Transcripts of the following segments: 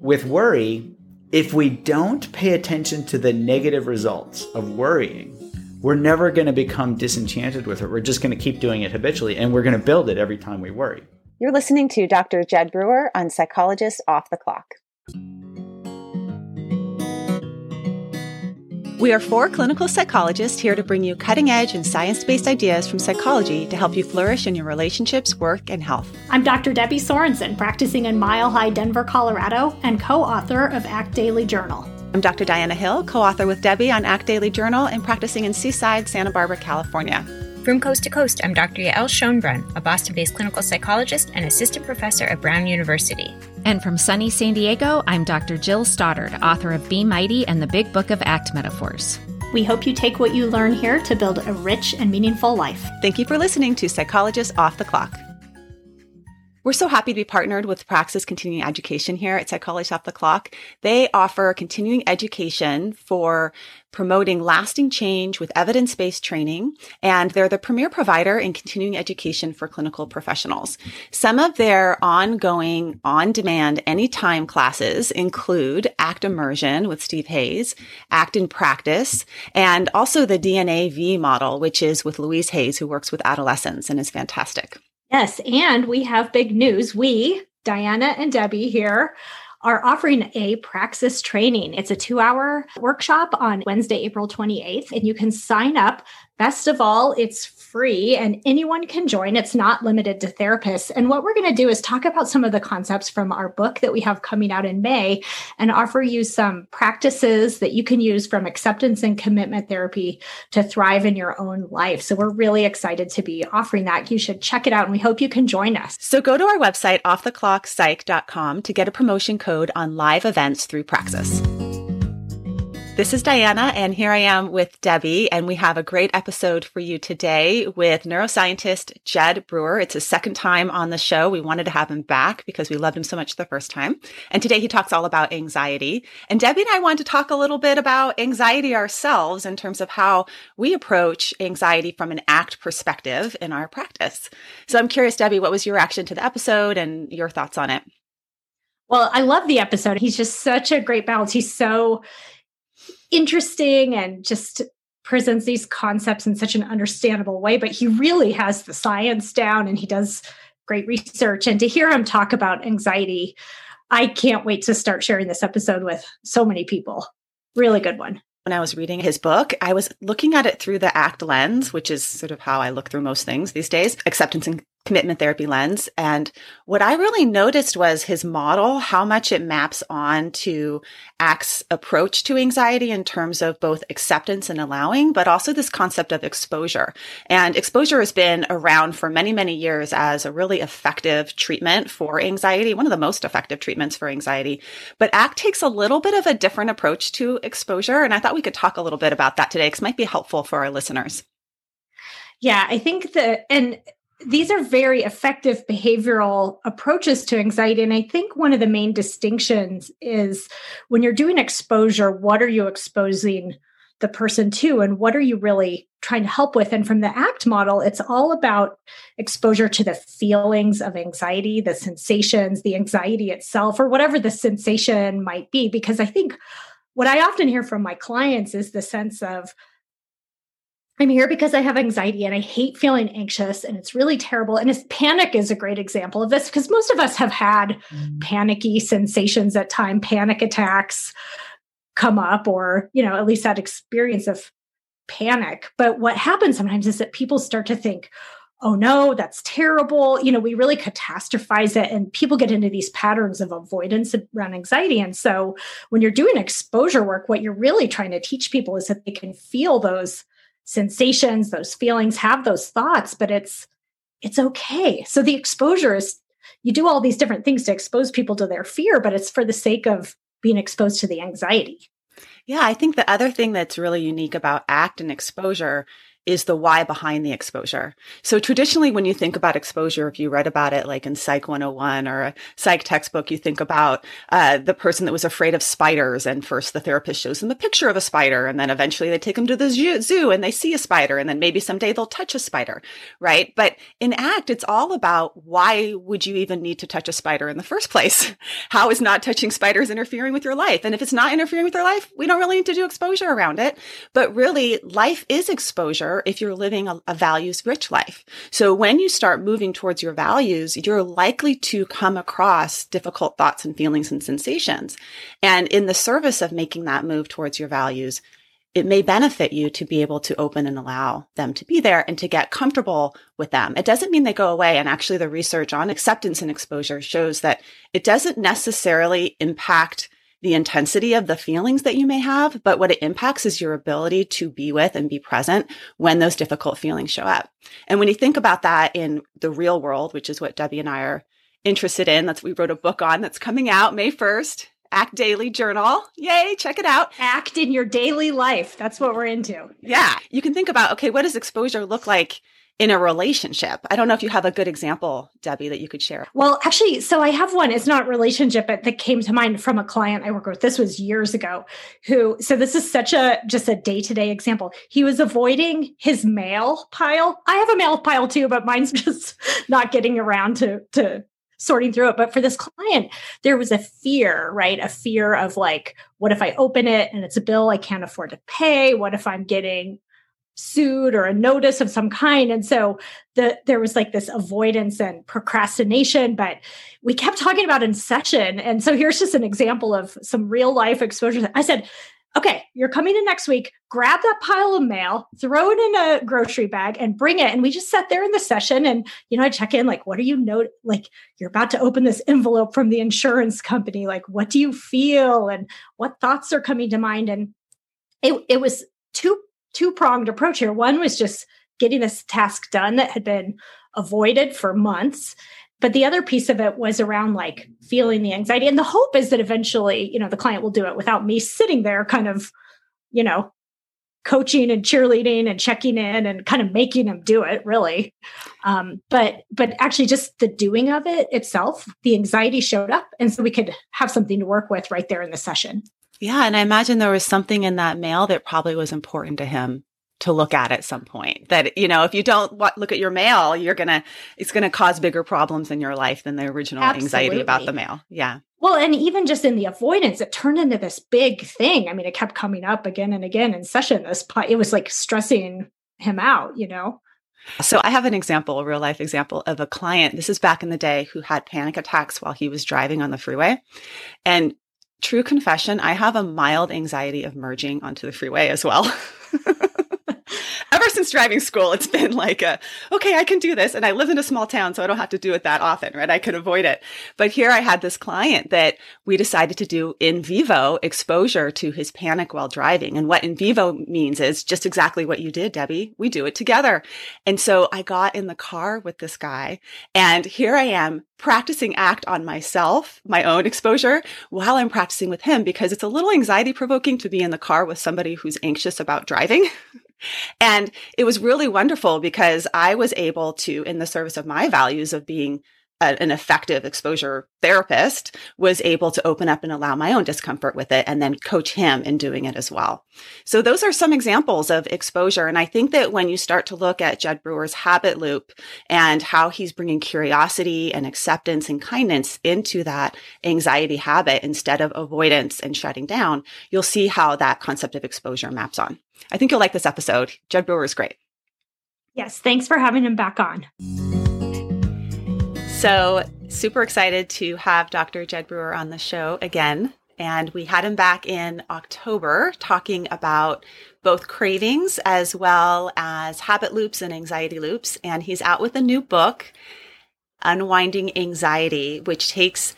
with worry, if we don't pay attention to the negative results of worrying, we're never going to become disenchanted with it. We're just going to keep doing it habitually and we're going to build it every time we worry. You're listening to Dr. Jud Brewer on Psychologist Off the Clock. We are four clinical psychologists here to bring you cutting edge and science based ideas from psychology to help you flourish in your relationships, work, and health. I'm Dr. Debbie Sorensen, practicing in Mile High, Denver, Colorado, and co author of ACT Daily Journal. I'm Dr. Diana Hill, co author with Debbie on ACT Daily Journal and practicing in Seaside, Santa Barbara, California. From coast to coast, I'm Dr. Yael Schonbrun, a Boston based clinical psychologist and assistant professor at Brown University. And from sunny San Diego, I'm Dr. Jill Stoddard, author of Be Mighty and the Big Book of Act Metaphors. We hope you take what you learn here to build a rich and meaningful life. Thank you for listening to Psychologists Off the Clock. We're so happy to be partnered with Praxis Continuing Education here at Psychologists Off the Clock. They offer continuing education for promoting lasting change with evidence-based training, and they're the premier provider in continuing education for clinical professionals. Some of their ongoing, on-demand, anytime classes include ACT Immersion with Steve Hayes, ACT in Practice, and also the DNA V model, which is with Louise Hayes, who works with adolescents and is fantastic. Yes, and we have big news. We, Diana and Debbie here, are offering a praxis training. It's a two hour workshop on Wednesday, April 28th, and you can sign up. Best of all, it's free and anyone can join. It's not limited to therapists. And what we're going to do is talk about some of the concepts from our book that we have coming out in May and offer you some practices that you can use from acceptance and commitment therapy to thrive in your own life. So we're really excited to be offering that. You should check it out and we hope you can join us. So go to our website, offtheclockpsych.com to get a promotion code on live events through Praxis. This is Diana, and here I am with Debbie, and we have a great episode for you today with neuroscientist Jud Brewer. It's his second time on the show. We wanted to have him back because we loved him so much the first time. And today he talks all about anxiety. And Debbie and I want to talk a little bit about anxiety ourselves in terms of how we approach anxiety from an ACT perspective in our practice. So I'm curious, Debbie, what was your reaction to the episode and your thoughts on it? Well, I love the episode. He's just such a great balance. He's so interesting and just presents these concepts in such an understandable way, but he really has the science down and he does great research. And to hear him talk about anxiety, I can't wait to start sharing this episode with so many people. Really good one when I was reading his book, I was looking at it through the ACT lens, which is sort of how I look through most things these days, acceptance and commitment therapy lens. And what I really noticed was his model, how much it maps on to ACT's approach to anxiety in terms of both acceptance and allowing, but also this concept of exposure. And exposure has been around for many, many years as a really effective treatment for anxiety, one of the most effective treatments for anxiety. But ACT takes a little bit of a different approach to exposure. And I thought we could talk a little bit about that today because it might be helpful for our listeners. Yeah, I think the and these are very effective behavioral approaches to anxiety. And I think one of the main distinctions is when you're doing exposure, what are you exposing the person to and what are you really trying to help with? And from the ACT model, it's all about exposure to the feelings of anxiety, the sensations, the anxiety itself, or whatever the sensation might be. Because I think what I often hear from my clients is the sense of, I'm here because I have anxiety and I hate feeling anxious and it's really terrible. And this panic is a great example of this because most of us have had mm. panicky sensations at time, panic attacks come up, or, you know, at least that experience of panic. But what happens sometimes is that people start to think, oh no, that's terrible. You know, we really catastrophize it and people get into these patterns of avoidance around anxiety. And so when you're doing exposure work, what you're really trying to teach people is that they can feel those sensations, those feelings, have those thoughts, but it's it's okay. So the exposure is you do all these different things to expose people to their fear, but it's for the sake of being exposed to the anxiety. Yeah, I think the other thing that's really unique about ACT and exposure is the why behind the exposure. So traditionally, when you think about exposure, if you read about it like in Psych 101 or a psych textbook, you think about uh, the person that was afraid of spiders. And first the therapist shows them a picture of a spider. And then eventually they take them to the zoo and they see a spider. And then maybe someday they'll touch a spider, right? But in ACT, it's all about why would you even need to touch a spider in the first place? How is not touching spiders interfering with your life? And if it's not interfering with your life, we don't really need to do exposure around it. But really, life is exposure if you're living a, a values rich life. So when you start moving towards your values, you're likely to come across difficult thoughts and feelings and sensations. And in the service of making that move towards your values, it may benefit you to be able to open and allow them to be there and to get comfortable with them. It doesn't mean they go away. And actually the research on acceptance and exposure shows that it doesn't necessarily impact the intensity of the feelings that you may have, but what it impacts is your ability to be with and be present when those difficult feelings show up. And when you think about that in the real world, which is what Debbie and I are interested in, that's we wrote a book on that's coming out May 1st. Act Daily Journal. Yay, check it out. Act in your daily life. That's what we're into. Yeah. You can think about, okay, what does exposure look like in a relationship. I don't know if you have a good example, Debbie, that you could share. Well, actually, so I have one. It's not relationship, but that came to mind from a client I work with. This was years ago. Who? So this is such a just a day to day example. He was avoiding his mail pile. I have a mail pile too, but mine's just not getting around to to sorting through it. But for this client, there was a fear, right? A fear of like, what if I open it and it's a bill I can't afford to pay? What if I'm getting sued or a notice of some kind. And so the there was like this avoidance and procrastination but we kept talking about in session and so here's just an example of some real life exposure. I said okay you're coming in next week. Grab that pile of mail throw it in a grocery bag and bring it. And we just sat there in the session and you know i check in like what are you note like you're about to open this envelope from the insurance company. Like what do you feel? And what thoughts are coming to mind? And it, it was two two pronged approach here. One was just getting this task done that had been avoided for months. But the other piece of it was around like feeling the anxiety. And the hope is that eventually, you know, the client will do it without me sitting there kind of, you know, coaching and cheerleading and checking in and kind of making them do it really um, but but actually just the doing of it itself the anxiety showed up and so we could have something to work with right there in the session yeah. And I imagine there was something in that mail that probably was important to him to look at at some point that, you know, if you don't look at your mail, you're going to, it's going to cause bigger problems in your life than the original Absolutely. anxiety about the mail. Yeah. Well, and even just in the avoidance, it turned into this big thing. I mean, it kept coming up again and again in session. This, it was like stressing him out, you know? So I have an example, a real life example of a client. This is back in the day who had panic attacks while he was driving on the freeway. And true confession, I have a mild anxiety of merging onto the freeway as well. ever since driving school, it's been like a, okay, I can do this. And I live in a small town, so I don't have to do it that often, right? I can avoid it. But here I had this client that we decided to do in vivo exposure to his panic while driving. And what in vivo means is just exactly what you did, Debbie. We do it together. And so I got in the car with this guy and here I am practicing act on myself, my own exposure while I'm practicing with him because it's a little anxiety provoking to be in the car with somebody who's anxious about driving. And it was really wonderful because I was able to, in the service of my values of being a, an effective exposure therapist, was able to open up and allow my own discomfort with it and then coach him in doing it as well. So those are some examples of exposure. And I think that when you start to look at Jud Brewer's habit loop and how he's bringing curiosity and acceptance and kindness into that anxiety habit instead of avoidance and shutting down, you'll see how that concept of exposure maps on. I think you'll like this episode. Jud Brewer is great. Yes, thanks for having him back on. So, super excited to have Dr. Jud Brewer on the show again. And we had him back in October talking about both cravings as well as habit loops and anxiety loops. And he's out with a new book, Unwinding Anxiety, which takes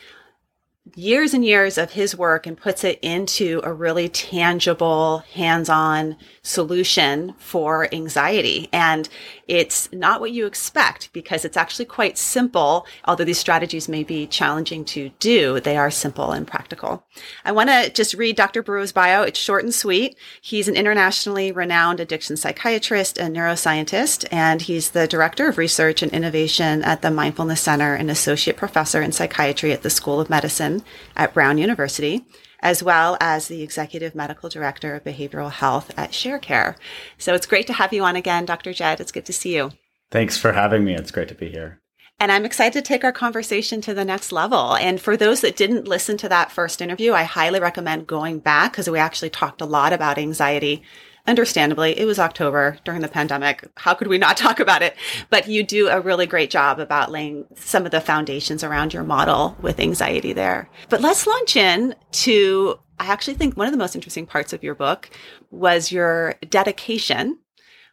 years and years of his work and puts it into a really tangible, hands-on solution for anxiety. And it's not what you expect because it's actually quite simple. Although these strategies may be challenging to do, they are simple and practical. I want to just read Dr. Brewer's bio. It's short and sweet. He's an internationally renowned addiction psychiatrist and neuroscientist, and he's the director of research and innovation at the Mindfulness Center and associate professor in psychiatry at the School of Medicine at Brown University as well as the Executive Medical Director of Behavioral Health at ShareCare. So it's great to have you on again, Dr. Jud. It's good to see you. Thanks for having me. It's great to be here. And I'm excited to take our conversation to the next level. And for those that didn't listen to that first interview, I highly recommend going back because we actually talked a lot about anxiety understandably, it was October during the pandemic. How could we not talk about it? But you do a really great job about laying some of the foundations around your model with anxiety there. But let's launch in to, I actually think one of the most interesting parts of your book was your dedication,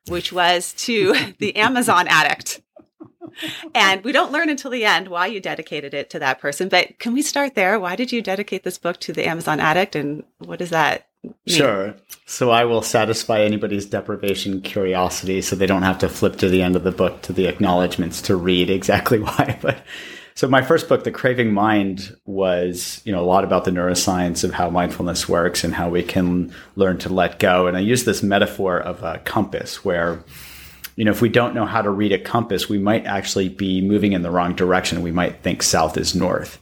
which was to the Amazon addict. And we don't learn until the end why you dedicated it to that person. But can we start there? Why did you dedicate this book to the Amazon addict? And what does that Sure. So I will satisfy anybody's deprivation curiosity so they don't have to flip to the end of the book to the acknowledgments to read exactly why. But so my first book, The Craving Mind, was, you know, a lot about the neuroscience of how mindfulness works and how we can learn to let go. And I use this metaphor of a compass where you know, if we don't know how to read a compass, we might actually be moving in the wrong direction. We might think south is north.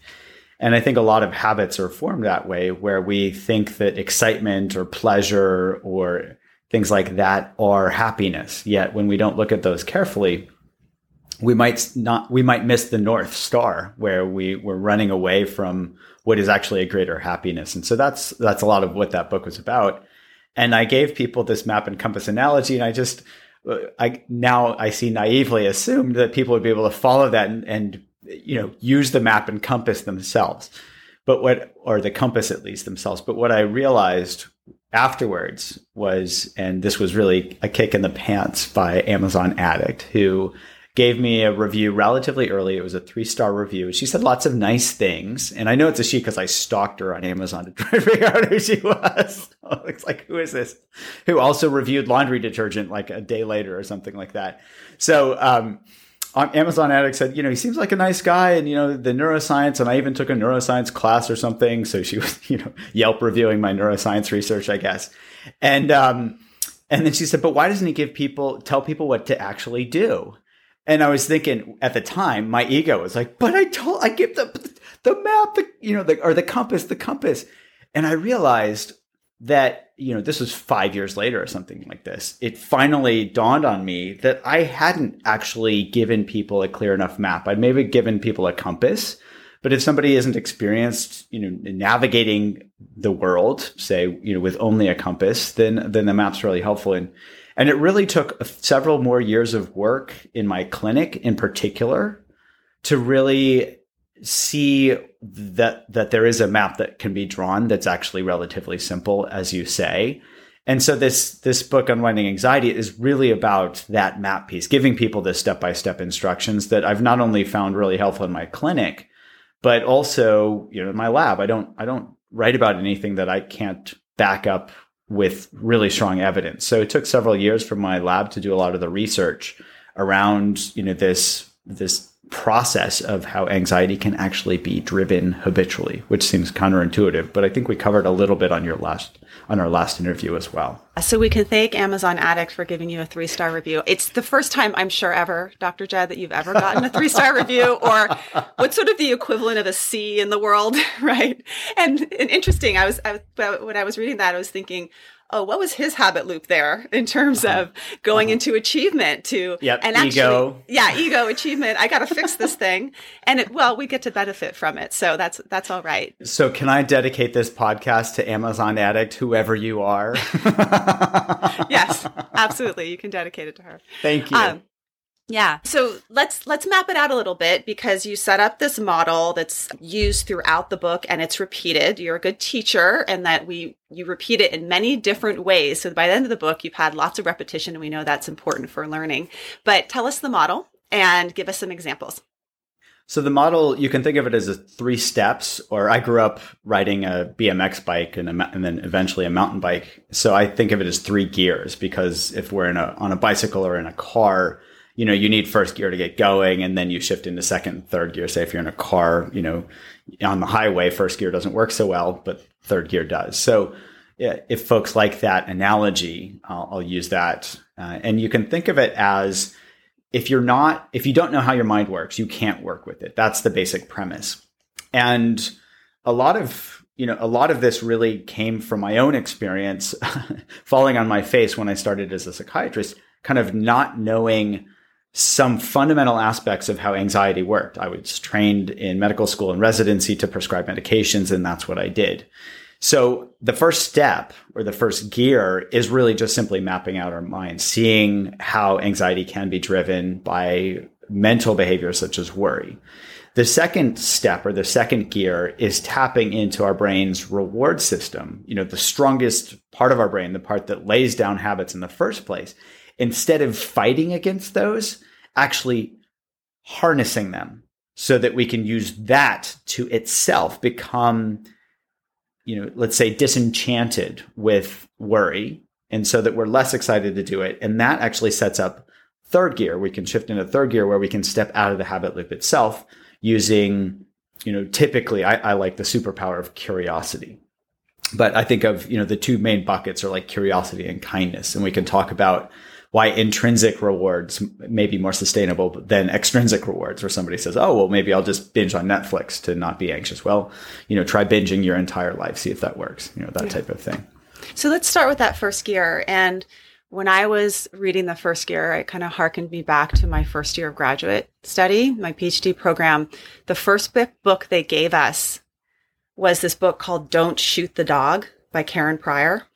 And I think a lot of habits are formed that way where we think that excitement or pleasure or things like that are happiness. Yet when we don't look at those carefully, we might not, we might miss the North Star where we were running away from what is actually a greater happiness. And so that's, that's a lot of what that book was about. And I gave people this map and compass analogy and I just, uh, I now I see naively assumed that people would be able to follow that and, and you know, use the map and compass themselves. But what, or the compass at least themselves. But what I realized afterwards was, and this was really a kick in the pants by Amazon Addict, who gave me a review relatively early. It was a three star review. She said lots of nice things. And I know it's a she because I stalked her on Amazon to try to figure out who she was. it's like, who is this? Who also reviewed laundry detergent like a day later or something like that. So, um, Amazon addict said, you know, he seems like a nice guy, and you know, the neuroscience, and I even took a neuroscience class or something. So she was, you know, Yelp reviewing my neuroscience research, I guess. And um, and then she said, but why doesn't he give people tell people what to actually do? And I was thinking at the time, my ego was like, but I told, I give the the map, the you know, the or the compass, the compass, and I realized that you know this was five years later or something like this it finally dawned on me that i hadn't actually given people a clear enough map. I'd maybe given people a compass but if somebody isn't experienced you know navigating the world say you know with only a compass then then the map's really helpful. And and it really took several more years of work in my clinic in particular to really see that that there is a map that can be drawn that's actually relatively simple as you say. And so this this book unwinding anxiety is really about that map piece giving people the step-by-step instructions that i've not only found really helpful in my clinic but also you know in my lab. I don't i don't write about anything that i can't back up with really strong evidence. So it took several years for my lab to do a lot of the research around you know this this process of how anxiety can actually be driven habitually, which seems counterintuitive, but I think we covered a little bit on your last on our last interview as well. So we can thank Amazon Addict for giving you a three star review. It's the first time I'm sure ever, Dr. Jud, that you've ever gotten a three star review or what's sort of the equivalent of a C in the world, right? And, and interesting, I was, I, when I was reading that, I was thinking, oh, what was his habit loop there in terms uh-huh. of going uh-huh. into achievement to yep, and actually, ego. yeah, ego achievement. I got to fix this thing, and it, well, we get to benefit from it, so that's that's all right. So, can I dedicate this podcast to Amazon Addict, whoever you are? yes, absolutely. You can dedicate it to her. Thank you. Um, yeah. So let's let's map it out a little bit because you set up this model that's used throughout the book and it's repeated. You're a good teacher and that we you repeat it in many different ways. So by the end of the book you've had lots of repetition and we know that's important for learning. But tell us the model and give us some examples. So the model, you can think of it as a three steps, or I grew up riding a BMX bike and, a, and then eventually a mountain bike. So I think of it as three gears because if we're in a, on a bicycle or in a car, you know, you need first gear to get going and then you shift into second and third gear. Say if you're in a car, you know, on the highway, first gear doesn't work so well, but third gear does. So if folks like that analogy, I'll, I'll use that. Uh, and you can think of it as, if you're not, if you don't know how your mind works, you can't work with it. That's the basic premise. And a lot of, you know, a lot of this really came from my own experience falling on my face when I started as a psychiatrist, kind of not knowing some fundamental aspects of how anxiety worked. I was trained in medical school and residency to prescribe medications, and that's what I did. So the first step or the first gear is really just simply mapping out our mind, seeing how anxiety can be driven by mental behaviors such as worry. The second step or the second gear is tapping into our brain's reward system, you know, the strongest part of our brain, the part that lays down habits in the first place. Instead of fighting against those, actually harnessing them so that we can use that to itself become you know, let's say disenchanted with worry. And so that we're less excited to do it. And that actually sets up third gear. We can shift into third gear where we can step out of the habit loop itself using, you know, typically I, I like the superpower of curiosity. But I think of, you know, the two main buckets are like curiosity and kindness. And we can talk about why intrinsic rewards may be more sustainable than extrinsic rewards where somebody says, Oh, well, maybe I'll just binge on Netflix to not be anxious. Well, you know, try binging your entire life, see if that works, you know, that yeah. type of thing. So let's start with that first gear. And when I was reading the first gear, it kind of harkened me back to my first year of graduate study, my PhD program. The first book they gave us was this book called Don't Shoot the Dog by Karen Pryor.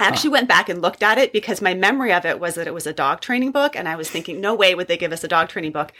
I actually went back and looked at it because my memory of it was that it was a dog training book. And I was thinking, no way would they give us a dog training book.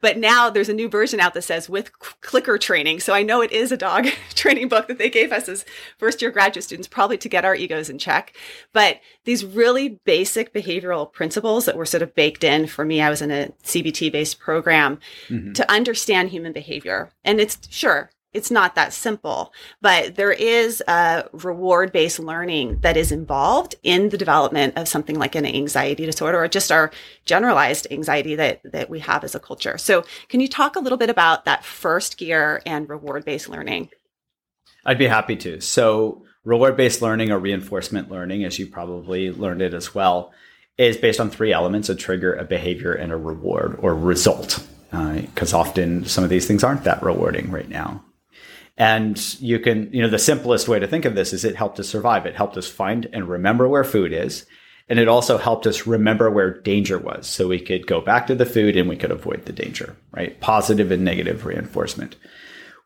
But now there's a new version out that says with clicker training. So I know it is a dog training book that they gave us as first year graduate students, probably to get our egos in check. But these really basic behavioral principles that were sort of baked in for me, I was in a CBT based program mm-hmm. to understand human behavior. And it's sure it's not that simple, but there is a reward based learning that is involved in the development of something like an anxiety disorder or just our generalized anxiety that, that we have as a culture. So can you talk a little bit about that first gear and reward based learning? I'd be happy to. So reward based learning or reinforcement learning, as you probably learned it as well, is based on three elements, a trigger, a behavior, and a reward or result. Because uh, often some of these things aren't that rewarding right now. And you can, you know, the simplest way to think of this is it helped us survive. It helped us find and remember where food is. And it also helped us remember where danger was. So we could go back to the food and we could avoid the danger, right? Positive and negative reinforcement.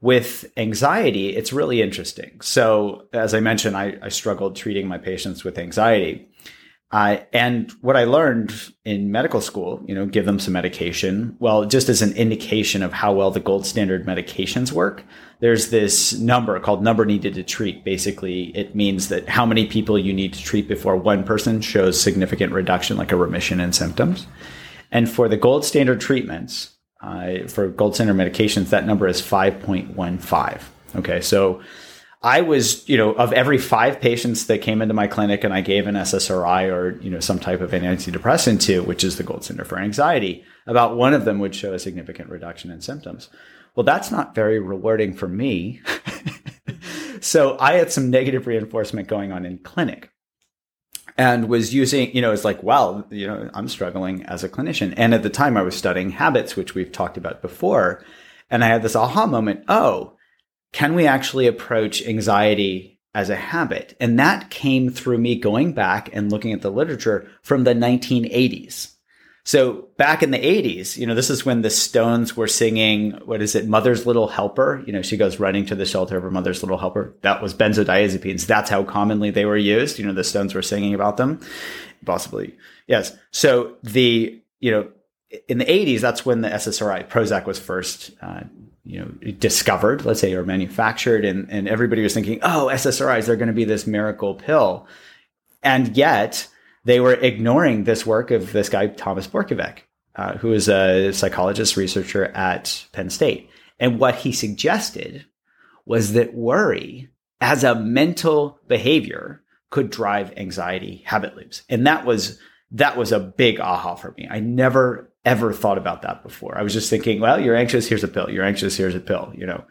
With anxiety, it's really interesting. So, as I mentioned, I, I struggled treating my patients with anxiety. Uh, and what I learned in medical school, you know, give them some medication. Well, just as an indication of how well the gold standard medications work, there's this number called number needed to treat. Basically, it means that how many people you need to treat before one person shows significant reduction, like a remission in symptoms. And for the gold standard treatments, uh, for gold standard medications, that number is 5.15. Okay, so I was, you know, of every five patients that came into my clinic and I gave an SSRI or, you know, some type of an antidepressant to, which is the gold standard for anxiety, about one of them would show a significant reduction in symptoms. Well, that's not very rewarding for me. so I had some negative reinforcement going on in clinic and was using, you know, it's like, well, you know, I'm struggling as a clinician. And at the time I was studying habits, which we've talked about before. And I had this aha moment. Oh, can we actually approach anxiety as a habit? And that came through me going back and looking at the literature from the 1980s. So back in the 80s, you know, this is when the Stones were singing, what is it, Mother's Little Helper? You know, she goes running to the shelter of her mother's little helper. That was benzodiazepines. That's how commonly they were used. You know, the Stones were singing about them. Possibly. Yes. So the, you know, in the 80s, that's when the SSRI Prozac was first uh, you know discovered let's say or manufactured and, and everybody was thinking oh ssris they're going to be this miracle pill and yet they were ignoring this work of this guy thomas borkovec uh, who is a psychologist researcher at Penn State. And what he suggested was that worry as a mental behavior could drive anxiety habit loops. And that was that was a big aha for me. I never ever thought about that before. I was just thinking, well, you're anxious, here's a pill. You're anxious, here's a pill, you know.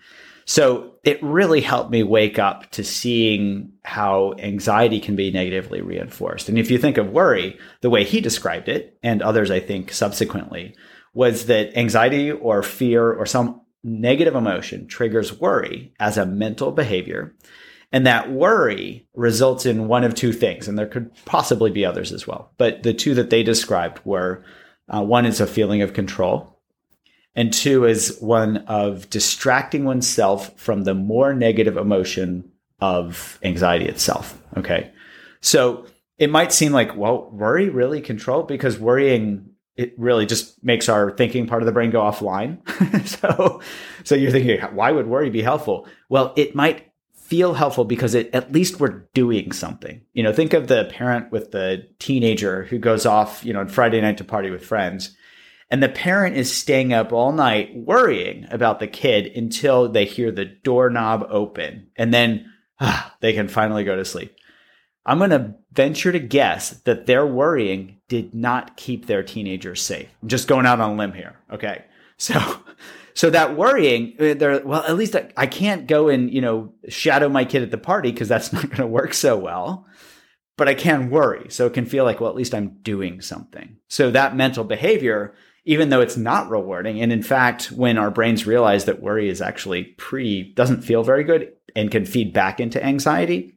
So it really helped me wake up to seeing how anxiety can be negatively reinforced. And if you think of worry, the way he described it, and others I think subsequently, was that anxiety or fear or some negative emotion triggers worry as a mental behavior. And that worry results in one of two things, and there could possibly be others as well. But the two that they described were uh, one is a feeling of control, and two is one of distracting oneself from the more negative emotion of anxiety itself. Okay. So it might seem like, well, worry really control because worrying it really just makes our thinking part of the brain go offline. so, so you're thinking, why would worry be helpful? Well, it might feel helpful because it, at least we're doing something. You know, think of the parent with the teenager who goes off, you know, on Friday night to party with friends and the parent is staying up all night worrying about the kid until they hear the doorknob open. And then ah, they can finally go to sleep. I'm going to venture to guess that their worrying did not keep their teenagers safe. I'm just going out on a limb here. Okay. So, so that worrying, uh, there, well, at least I, I can't go and, you know, shadow my kid at the party because that's not going to work so well but I can worry. So it can feel like, well, at least I'm doing something. So that mental behavior even though it's not rewarding. And in fact, when our brains realize that worry is actually pre, doesn't feel very good and can feed back into anxiety,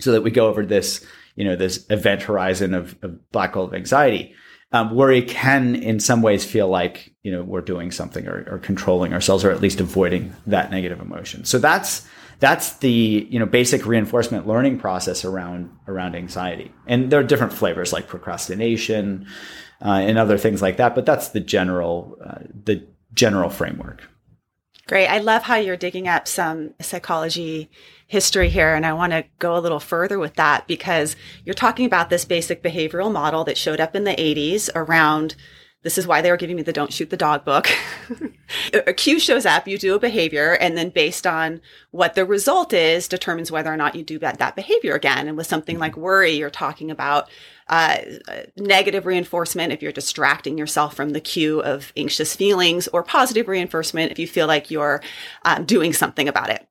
so that we go over this, you know, this event horizon of, of black hole of anxiety. Um, worry can, in some ways, feel like you know we're doing something or, or controlling ourselves, or at least avoiding that negative emotion. So that's that's the you know basic reinforcement learning process around around anxiety. And there are different flavors like procrastination, uh, and other things like that. But that's the general uh, the general framework. Great. I love how you're digging up some psychology history here. And I want to go a little further with that because you're talking about this basic behavioral model that showed up in the 80s around this is why they were giving me the don't shoot the dog book. a cue shows up, you do a behavior, and then based on what the result is, determines whether or not you do that, that behavior again. And with something like worry, you're talking about uh, negative reinforcement if you're distracting yourself from the cue of anxious feelings, or positive reinforcement if you feel like you're um, doing something about it.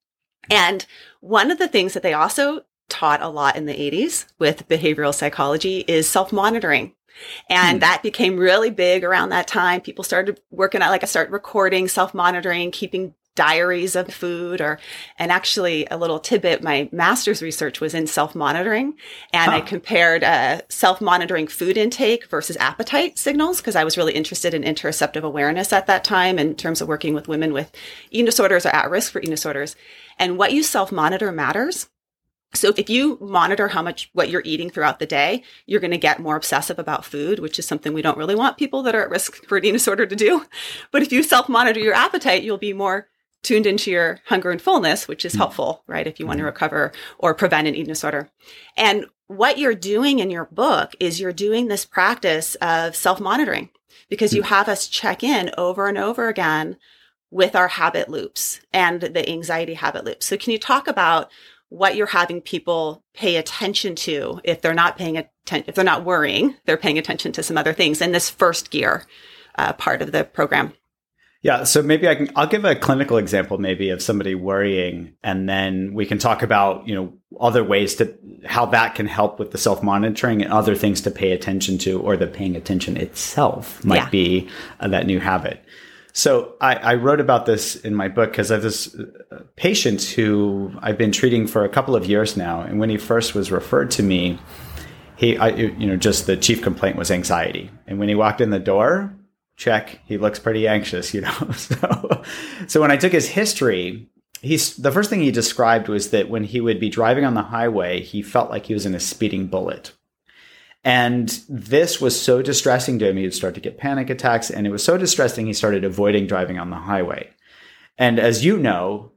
And one of the things that they also taught a lot in the 80s with behavioral psychology is self monitoring. And hmm. that became really big around that time. People started working out, like I started recording, self monitoring, keeping diaries of food or and actually a little tidbit my master's research was in self-monitoring and huh. i compared uh, self-monitoring food intake versus appetite signals because i was really interested in interoceptive awareness at that time in terms of working with women with eating disorders or at risk for eating disorders and what you self-monitor matters so if you monitor how much what you're eating throughout the day, you're going to get more obsessive about food, which is something we don't really want people that are at risk for eating disorder to do. But if you self-monitor your appetite, you'll be more tuned into your hunger and fullness, which is hmm. helpful, right? If you want to hmm. recover or prevent an eating disorder. And what you're doing in your book is you're doing this practice of self-monitoring because you hmm. have us check in over and over again with our habit loops and the anxiety habit loops. So can you talk about what you're having people pay attention to if they're not paying attention, if they're not worrying, they're paying attention to some other things in this first gear uh, part of the program. Yeah, so maybe I can I'll give a clinical example maybe of somebody worrying and then we can talk about, you know, other ways to how that can help with the self-monitoring and other things to pay attention to or the paying attention itself might yeah. be uh, that new habit. So I, I, wrote about this in my book because I have this uh, patient who I've been treating for a couple of years now, and when he first was referred to me, he, I, you know, just the chief complaint was anxiety. And when he walked in the door, check, he looks pretty anxious, you know. so, so when I took his history, he's the first thing he described was that when he would be driving on the highway, he felt like he was in a speeding bullet. And this was so distressing to him, he would start to get panic attacks. And it was so distressing, he started avoiding driving on the highway. And as you know,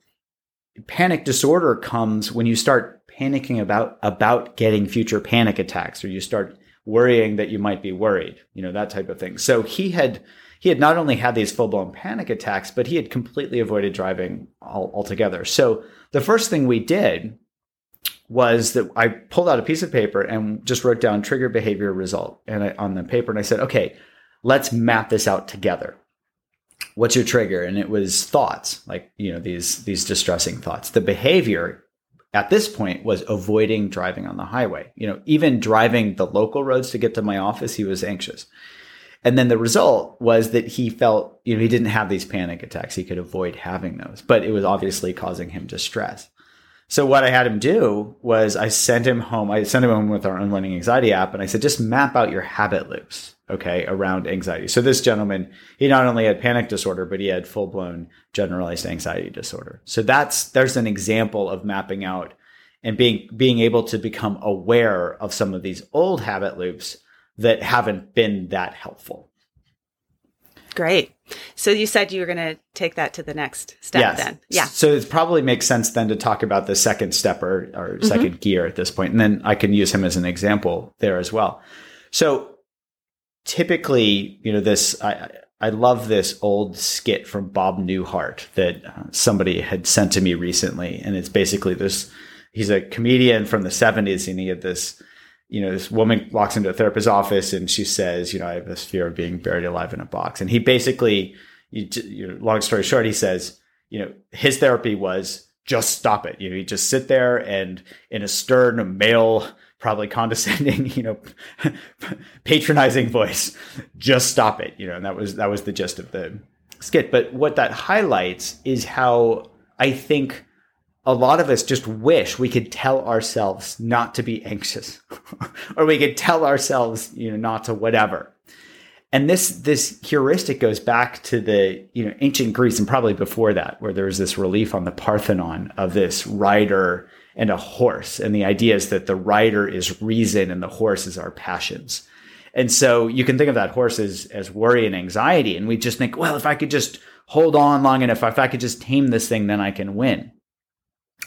panic disorder comes when you start panicking about, about getting future panic attacks, or you start worrying that you might be worried, you know, that type of thing. So he had he had not only had these full blown panic attacks, but he had completely avoided driving all, altogether. So the first thing we did was that I pulled out a piece of paper and just wrote down trigger behavior result and I, on the paper, and I said, okay, let's map this out together. What's your trigger? And it was thoughts, like you know these these distressing thoughts. The behavior at this point was avoiding driving on the highway. You know, even driving the local roads to get to my office, he was anxious. And then the result was that he felt, you know, he didn't have these panic attacks. He could avoid having those, but it was obviously causing him distress. So what I had him do was I sent him home. I sent him home with our unlearning anxiety app and I said, just map out your habit loops. Okay. Around anxiety. So this gentleman, he not only had panic disorder, but he had full blown generalized anxiety disorder. So that's, there's an example of mapping out and being, being able to become aware of some of these old habit loops that haven't been that helpful. Great. So you said you were going to take that to the next step yes. then. Yeah. So it probably makes sense then to talk about the second step or, or 2nd mm-hmm. gear at this point. And then I can use him as an example there as well. So typically, you know, this, I, I love this old skit from Bob Newhart that uh, somebody had sent to me recently. And it's basically this, he's a comedian from the 70s and he had this, you know, this woman walks into a therapist's office and she says, you know, I have this fear of being buried alive in a box. And he basically, you, you know, long story short, he says, you know, his therapy was just stop it. You know, you just sit there and in a stern, male, probably condescending, you know, patronizing voice, just stop it. You know, and that was that was the gist of the skit. But what that highlights is how I think a lot of us just wish we could tell ourselves not to be anxious or we could tell ourselves you know not to whatever and this this heuristic goes back to the you know ancient greece and probably before that where there was this relief on the parthenon of this rider and a horse and the idea is that the rider is reason and the horse is our passions and so you can think of that horse as, as worry and anxiety and we just think well if i could just hold on long enough if i could just tame this thing then i can win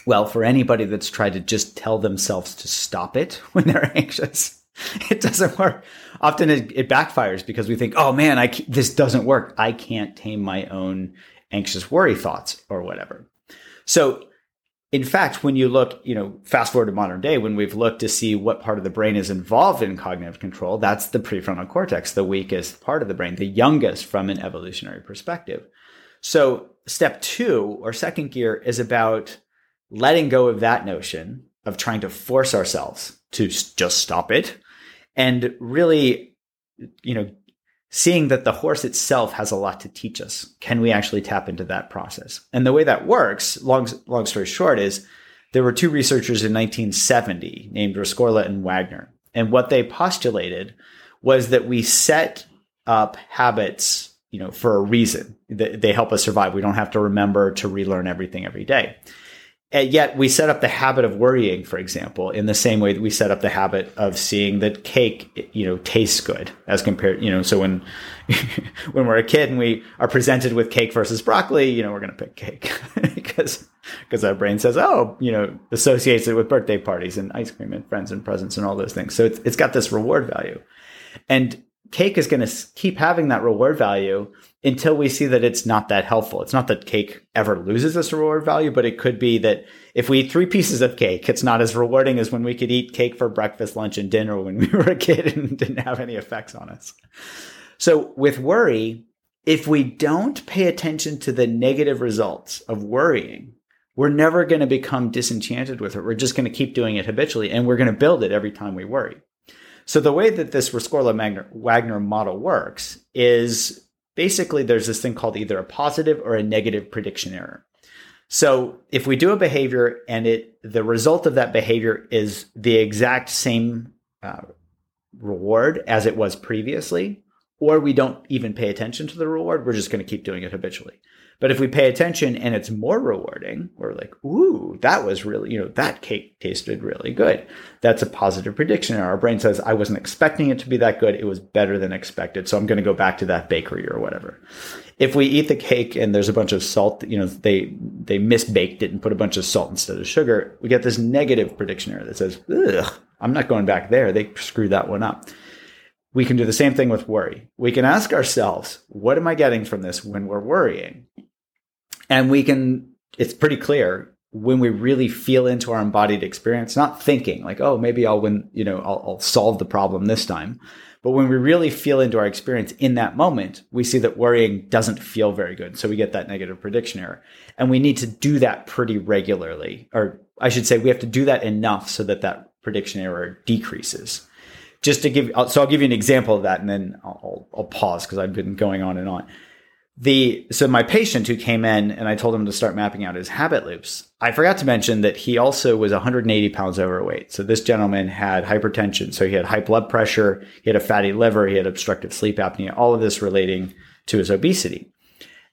well, for anybody that's tried to just tell themselves to stop it when they're anxious, it doesn't work. Often it, it backfires because we think, oh man, I this doesn't work. I can't tame my own anxious worry thoughts or whatever. So, in fact, when you look, you know, fast forward to modern day, when we've looked to see what part of the brain is involved in cognitive control, that's the prefrontal cortex, the weakest part of the brain, the youngest from an evolutionary perspective. So, step two or second gear is about letting go of that notion of trying to force ourselves to just stop it and really, you know, seeing that the horse itself has a lot to teach us. Can we actually tap into that process? And the way that works, long, long story short, is there were two researchers in 1970 named Rescorla and Wagner. And what they postulated was that we set up habits, you know, for a reason. They help us survive. We don't have to remember to relearn everything every day. And yet we set up the habit of worrying, for example, in the same way that we set up the habit of seeing that cake, you know, tastes good as compared, you know, so when, when we're a kid and we are presented with cake versus broccoli, you know, we're going to pick cake because, because our brain says, oh, you know, associates it with birthday parties and ice cream and friends and presents and all those things. So it's, it's got this reward value. And cake is going to keep having that reward value until we see that it's not that helpful. It's not that cake ever loses its reward value, but it could be that if we eat three pieces of cake, it's not as rewarding as when we could eat cake for breakfast, lunch, and dinner when we were a kid and didn't have any effects on us. So with worry, if we don't pay attention to the negative results of worrying, we're never going to become disenchanted with it. We're just going to keep doing it habitually and we're going to build it every time we worry. So the way that this Rescorla Wagner model works is basically there's this thing called either a positive or a negative prediction error. So if we do a behavior and it the result of that behavior is the exact same uh, reward as it was previously, or we don't even pay attention to the reward, we're just going to keep doing it habitually. But if we pay attention and it's more rewarding, we're like, ooh, that was really, you know, that cake tasted really good. That's a positive prediction. And our brain says, I wasn't expecting it to be that good. It was better than expected. So I'm going to go back to that bakery or whatever. If we eat the cake and there's a bunch of salt, you know, they, they misbaked it and put a bunch of salt instead of sugar, we get this negative prediction error that says, ugh, I'm not going back there. They screwed that one up. we can do the same thing with worry. We can ask ourselves, what am I getting from this when we're worrying? And we can, it's pretty clear when we really feel into our embodied experience, not thinking like, oh, maybe I'll win, you know, I'll, I'll solve the problem this time. But when we really feel into our experience in that moment, we see that worrying doesn't feel very good. So we get that negative prediction error. And we need to do that pretty regularly. Or I should say, we have to do that enough so that that prediction error decreases. Just to give, so I'll give you an example of that and then I'll, I'll pause because I've been going on and on the so my patient who came in and I told him to start mapping out his habit loops. I forgot to mention that he also was 180 pounds overweight. So this gentleman had hypertension. So he had high blood pressure, he had a fatty liver, he had obstructive sleep apnea, all of this relating to his obesity.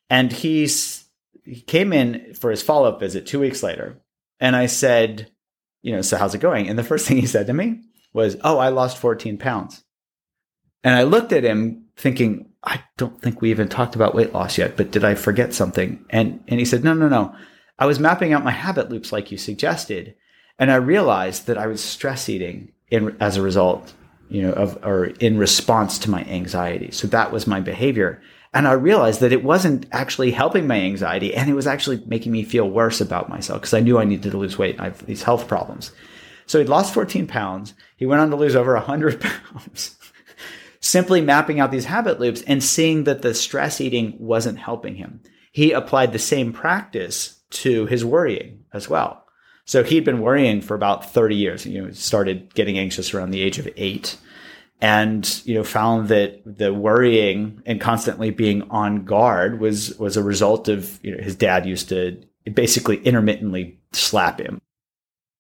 And he's he came in for his follow-up visit two weeks later. And I said, you know, so how's it going? And the first thing he said to me was, Oh, I lost 14 pounds. And I looked at him thinking, I don't think we even talked about weight loss yet, but did I forget something? And and he said, No, no, no. I was mapping out my habit loops like you suggested, and I realized that I was stress eating in as a result, you know, of or in response to my anxiety. So that was my behavior. And I realized that it wasn't actually helping my anxiety and it was actually making me feel worse about myself because I knew I needed to lose weight. I have these health problems. So he'd lost 14 pounds. He went on to lose over 100 pounds simply mapping out these habit loops and seeing that the stress eating wasn't helping him. He applied the same practice to his worrying as well. So he'd been worrying for about 30 years, you know, started getting anxious around the age of eight and, you know, found that the worrying and constantly being on guard was, was a result of, you know, his dad used to basically intermittently slap him.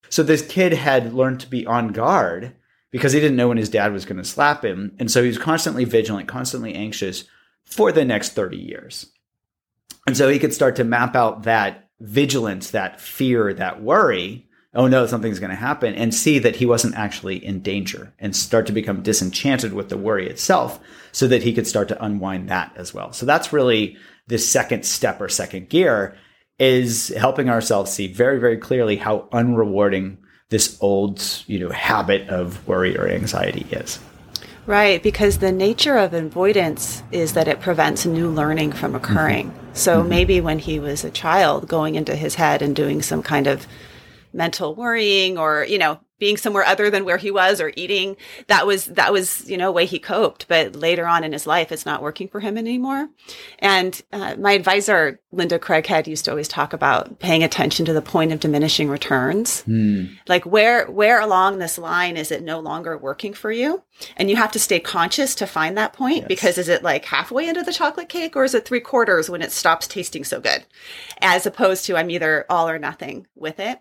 So this kid had learned to be on guard because he didn't know when his dad was going to slap him. And so he was constantly vigilant, constantly anxious for the next 30 years. And so he could start to map out that vigilance, that fear, that worry. Oh no, something's going to happen and see that he wasn't actually in danger and start to become disenchanted with the worry itself so that he could start to unwind that as well. So that's really the second step or second gear is helping ourselves see very, very clearly how unrewarding this old, you know, habit of worry or anxiety is. Right, because the nature of avoidance is that it prevents new learning from occurring. Mm-hmm. So mm-hmm. maybe when he was a child, going into his head and doing some kind of mental worrying or, you know, being somewhere other than where he was or eating that was that was you know way he coped. But later on in his life it's not working for him anymore. And uh, my advisor linda craighead used to always talk about paying attention to the point of diminishing returns. Mm. like where where along this line is it no longer working for you? And you have to stay conscious to find that point yes. because is it like halfway into the chocolate cake or is it three quarters when it stops tasting so good? As opposed to i'm either all or nothing with it.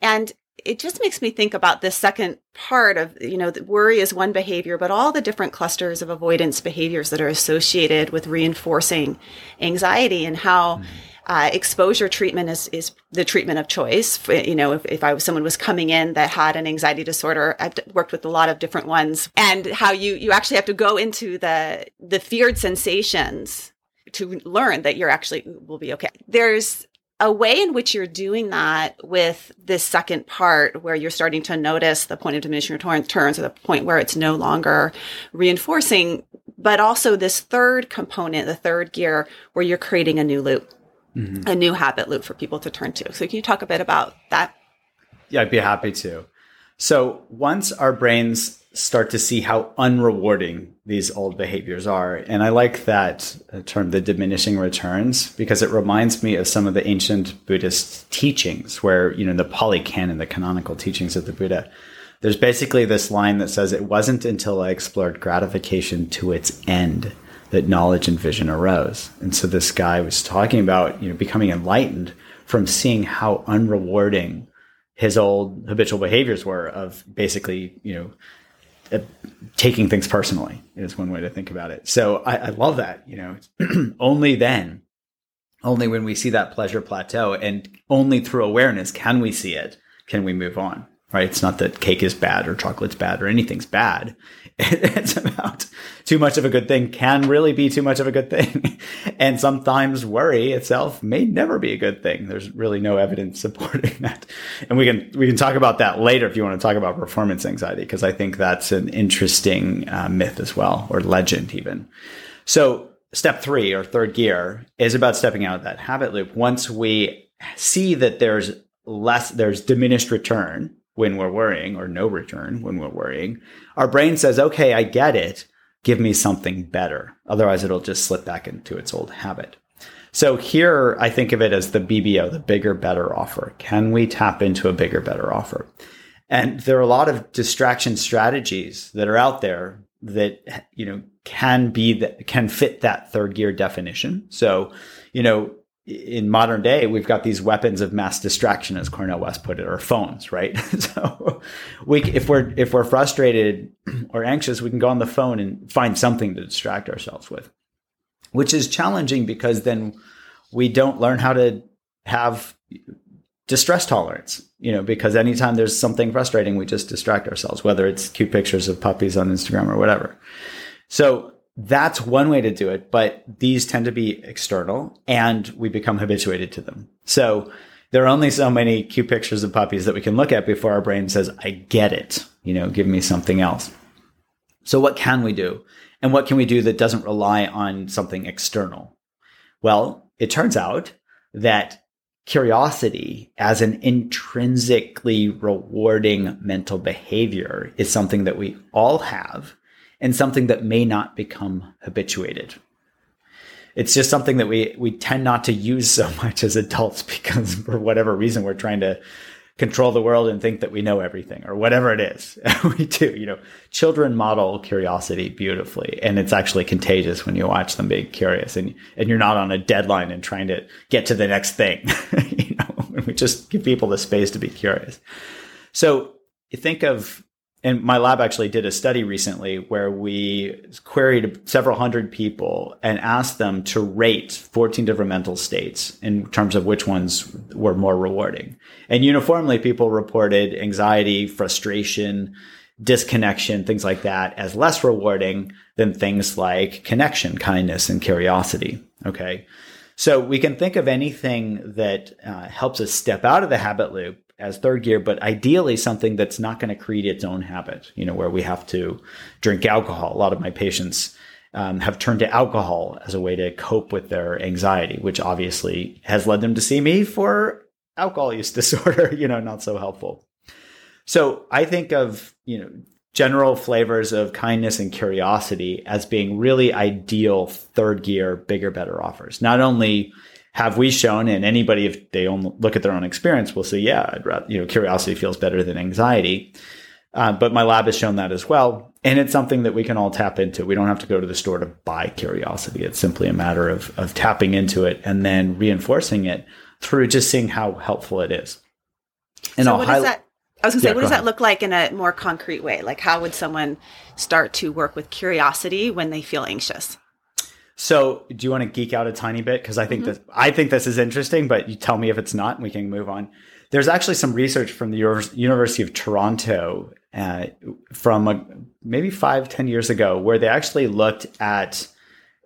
And it just makes me think about this second part of, you know, worry is one behavior, but all the different clusters of avoidance behaviors that are associated with reinforcing anxiety and how mm-hmm. uh, exposure treatment is, is the treatment of choice. You know, if, if I was someone was coming in that had an anxiety disorder, I've worked with a lot of different ones and how you, you actually have to go into the, the feared sensations to learn that you're actually will be okay. There's a way in which you're doing that with this second part where you're starting to notice the point of diminishing returns or the point where it's no longer reinforcing, but also this third component, the third gear where you're creating a new loop, mm-hmm. a new habit loop for people to turn to. So can you talk a bit about that? Yeah, I'd be happy to. So once our brains start to see how unrewarding these old behaviors are. And I like that term, the diminishing returns, because it reminds me of some of the ancient Buddhist teachings where, you know, the Pali Canon, the canonical teachings of the Buddha. There's basically this line that says, It wasn't until I explored gratification to its end that knowledge and vision arose. And so this guy was talking about, you know, becoming enlightened from seeing how unrewarding his old habitual behaviors were of basically, you know, uh, Uh, taking things personally is one way to think about it. So I, I love that. You know, only then, only when we see that pleasure plateau, and only through awareness can we see it. Can we move on? right? It's not that cake is bad or chocolate's bad or anything's bad. It's about too much of a good thing can really be too much of a good thing. and sometimes worry itself may never be a good thing. There's really no evidence supporting that. And we can, we can talk about that later if you want to talk about performance anxiety, because I think that's an interesting uh, myth as well, or legend even. So step three or third gear is about stepping out of that habit loop. Once we see that there's less, there's diminished return when we're worrying or no return when we're worrying, our brain says, okay, I get it. Give me something better. Otherwise, it'll just slip back into its old habit. So here I think of it as the BBO, the bigger, better offer. Can we tap into a bigger, better offer? And there are a lot of distraction strategies that are out there that, you know, can be that can fit that third gear definition. So, you know, in modern day, we've got these weapons of mass distraction, as Cornel West put it, or phones, right? so we, if we're, if we're frustrated or anxious, we can go on the phone and find something to distract ourselves with, which is challenging because then we don't learn how to have distress tolerance, you know, because anytime there's something frustrating, we just distract ourselves, whether it's cute pictures of puppies on Instagram or whatever. So that's one way to do it, but these tend to be external and we become habituated to them. So there are only so many cute pictures of puppies that we can look at before our brain says, I get it. You know, give me something else. So what can we do? And what can we do that doesn't rely on something external? Well, it turns out that curiosity as an intrinsically rewarding mental behavior is something that we all have and something that may not become habituated. It's just something that we, we tend not to use so much as adults because for whatever reason, we're trying to control the world and think that we know everything or whatever it is. we do, you know, children model curiosity beautifully and it's actually contagious when you watch them being curious and, and you're not on a deadline and trying to get to the next thing. you know, we just give people the space to be curious. So you think of and my lab actually did a study recently where we queried several hundred people and asked them to rate 14 different mental states in terms of which ones were more rewarding. And uniformly, people reported anxiety, frustration, disconnection, things like that as less rewarding than things like connection, kindness, and curiosity. Okay. So we can think of anything that uh, helps us step out of the habit loop as third gear, but ideally something that's not going to create its own habit, you know, where we have to drink alcohol. A lot of my patients um, have turned to alcohol as a way to cope with their anxiety, which obviously has led them to see me for alcohol use disorder, you know, not so helpful. So I think of, you know, general flavors of kindness and curiosity as being really ideal third gear, bigger, better offers. Not only have we shown and anybody if they look at their own experience will say yeah I'd rather, you know curiosity feels better than anxiety uh, but my lab has shown that as well and it's something that we can all tap into we don't have to go to the store to buy curiosity it's simply a matter of of tapping into it and then reinforcing it through just seeing how helpful it is and so what does that I was going to say, yeah, what does ahead. that look like in a more concrete way? Like, how would someone start to work with curiosity when they feel anxious? So, do you want to geek out a tiny bit? Because I think mm-hmm. that I think this is interesting, but you tell me if it's not, and we can move on. There's actually some research from the University of Toronto uh, from a, maybe five, ten years ago, where they actually looked at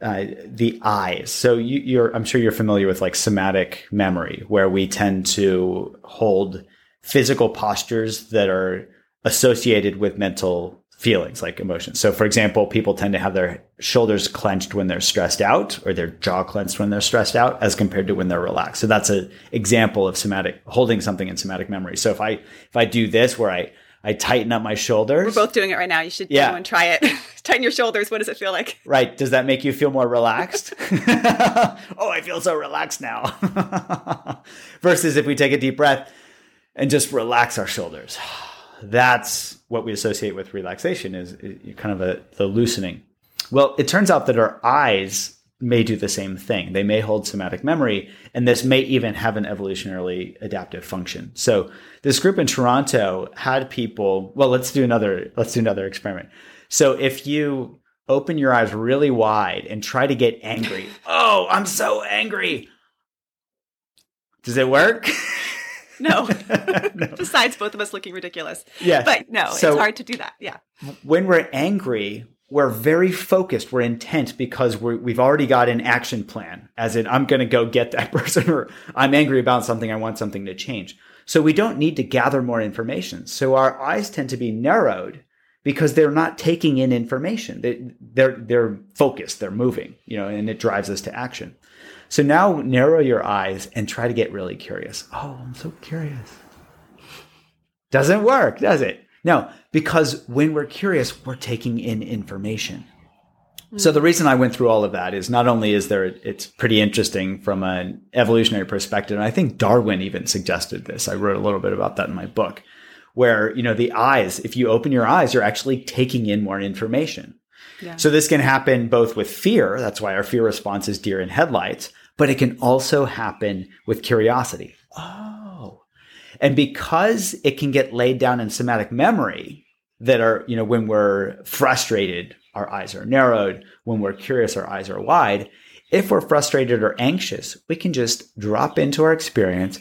uh, the eyes. So, you, I'm sure you're familiar with like somatic memory, where we tend to hold physical postures that are associated with mental feelings like emotions. So, for example, people tend to have their shoulders clenched when they're stressed out or their jaw clenched when they're stressed out as compared to when they're relaxed. So that's an example of somatic holding something in somatic memory. So if I, if I do this where I, I tighten up my shoulders. We're both doing it right now. You should yeah. go and try it. tighten your shoulders. What does it feel like? Right. Does that make you feel more relaxed? oh, I feel so relaxed now. Versus if we take a deep breath and just relax our shoulders. That's what we associate with relaxation is, kind of a, the loosening. Well, it turns out that our eyes may do the same thing. They may hold somatic memory, and this may even have an evolutionarily adaptive function. So this group in Toronto had people. Well, let's do another. Let's do another experiment. So if you open your eyes really wide and try to get angry, oh, I'm so angry. Does it work? No. Besides both of us looking ridiculous. Yeah. But no, So- it's hard to do that. Yeah. when we're angry, we're very focused, we're intent because we're, we've already got an action plan, as in, I'm going to go get that person, or I'm angry about something, I want something to change. So we don't need to gather more information. So our eyes tend to be narrowed because they're not taking in information. They, they're, they're focused, they're moving, you know, and it drives us to action. So now narrow your eyes and try to get really curious. Oh, I'm so curious. Doesn't work, does it? No, because when we're curious, we're taking in information. So the reason I went through all of that is not only is there it's pretty interesting from an evolutionary perspective, and I think Darwin even suggested this. I wrote a little bit about that in my book, where you know the eyes, if you open your eyes, you're actually taking in more information. Yeah. So this can happen both with fear, that's why our fear response is deer in headlights, but it can also happen with curiosity. Oh. And because it can get laid down in somatic memory that are, you know, when we're frustrated, our eyes are narrowed. When we're curious, our eyes are wide. If we're frustrated or anxious, we can just drop into our experience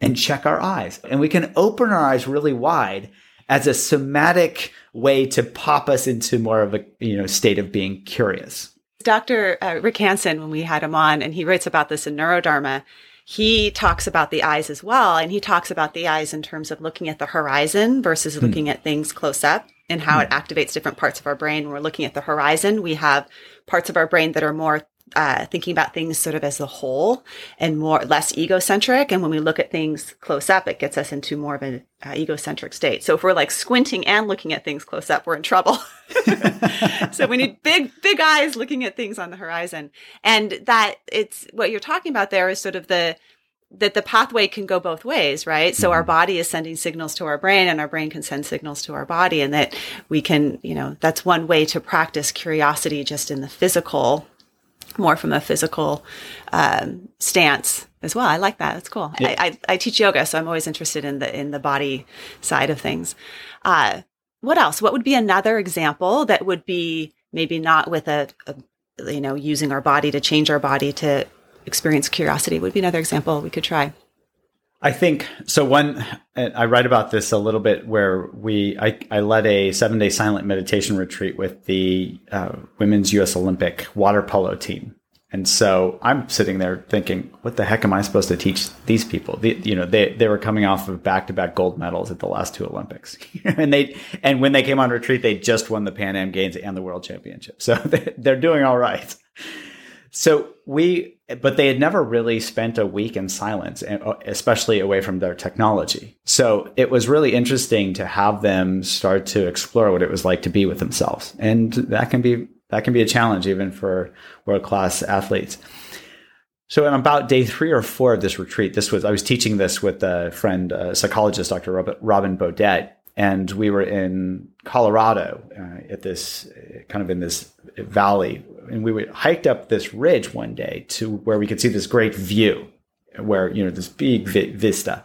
and check our eyes. And we can open our eyes really wide as a somatic way to pop us into more of a, you know, state of being curious. Dr. Uh, Rick Hanson, when we had him on, and he writes about this in Neurodharma, he talks about the eyes as well. And he talks about the eyes in terms of looking at the horizon versus looking at things close up and how it activates different parts of our brain. When we're looking at the horizon, we have parts of our brain that are more uh, thinking about things sort of as a whole and more less egocentric. And when we look at things close up, it gets us into more of an uh, egocentric state. So if we're like squinting and looking at things close up, we're in trouble. so we need big, big eyes looking at things on the horizon. And that it's what you're talking about there is sort of the, that the pathway can go both ways, right? So our body is sending signals to our brain and our brain can send signals to our body and that we can, you know, that's one way to practice curiosity just in the physical, more from a physical um, stance as well. I like that. That's cool. I, I, I teach yoga, so I'm always interested in the, in the body side of things. Uh, what else? What would be another example that would be maybe not with a, a you know, using our body to change our body to experience curiosity would be another example we could try. I think so. One, I write about this a little bit where we, I, I led a seven day silent meditation retreat with the uh, women's U.S. Olympic water polo team. And so I'm sitting there thinking, what the heck am I supposed to teach these people? The, you know, they, they were coming off of back to back gold medals at the last two Olympics. and they, and when they came on retreat, they just won the Pan Am Games and the World Championship. So they're doing all right. So we, but they had never really spent a week in silence, uh, especially away from their technology. So it was really interesting to have them start to explore what it was like to be with themselves, and that can be that can be a challenge even for world class athletes. So in about day three or four of this retreat, this was I was teaching this with a friend, a psychologist, Dr. Robin Boudette, and we were in Colorado uh, at this kind of in this valley, and we hiked up this ridge one day to where we could see this great view, where you know this big vi- vista.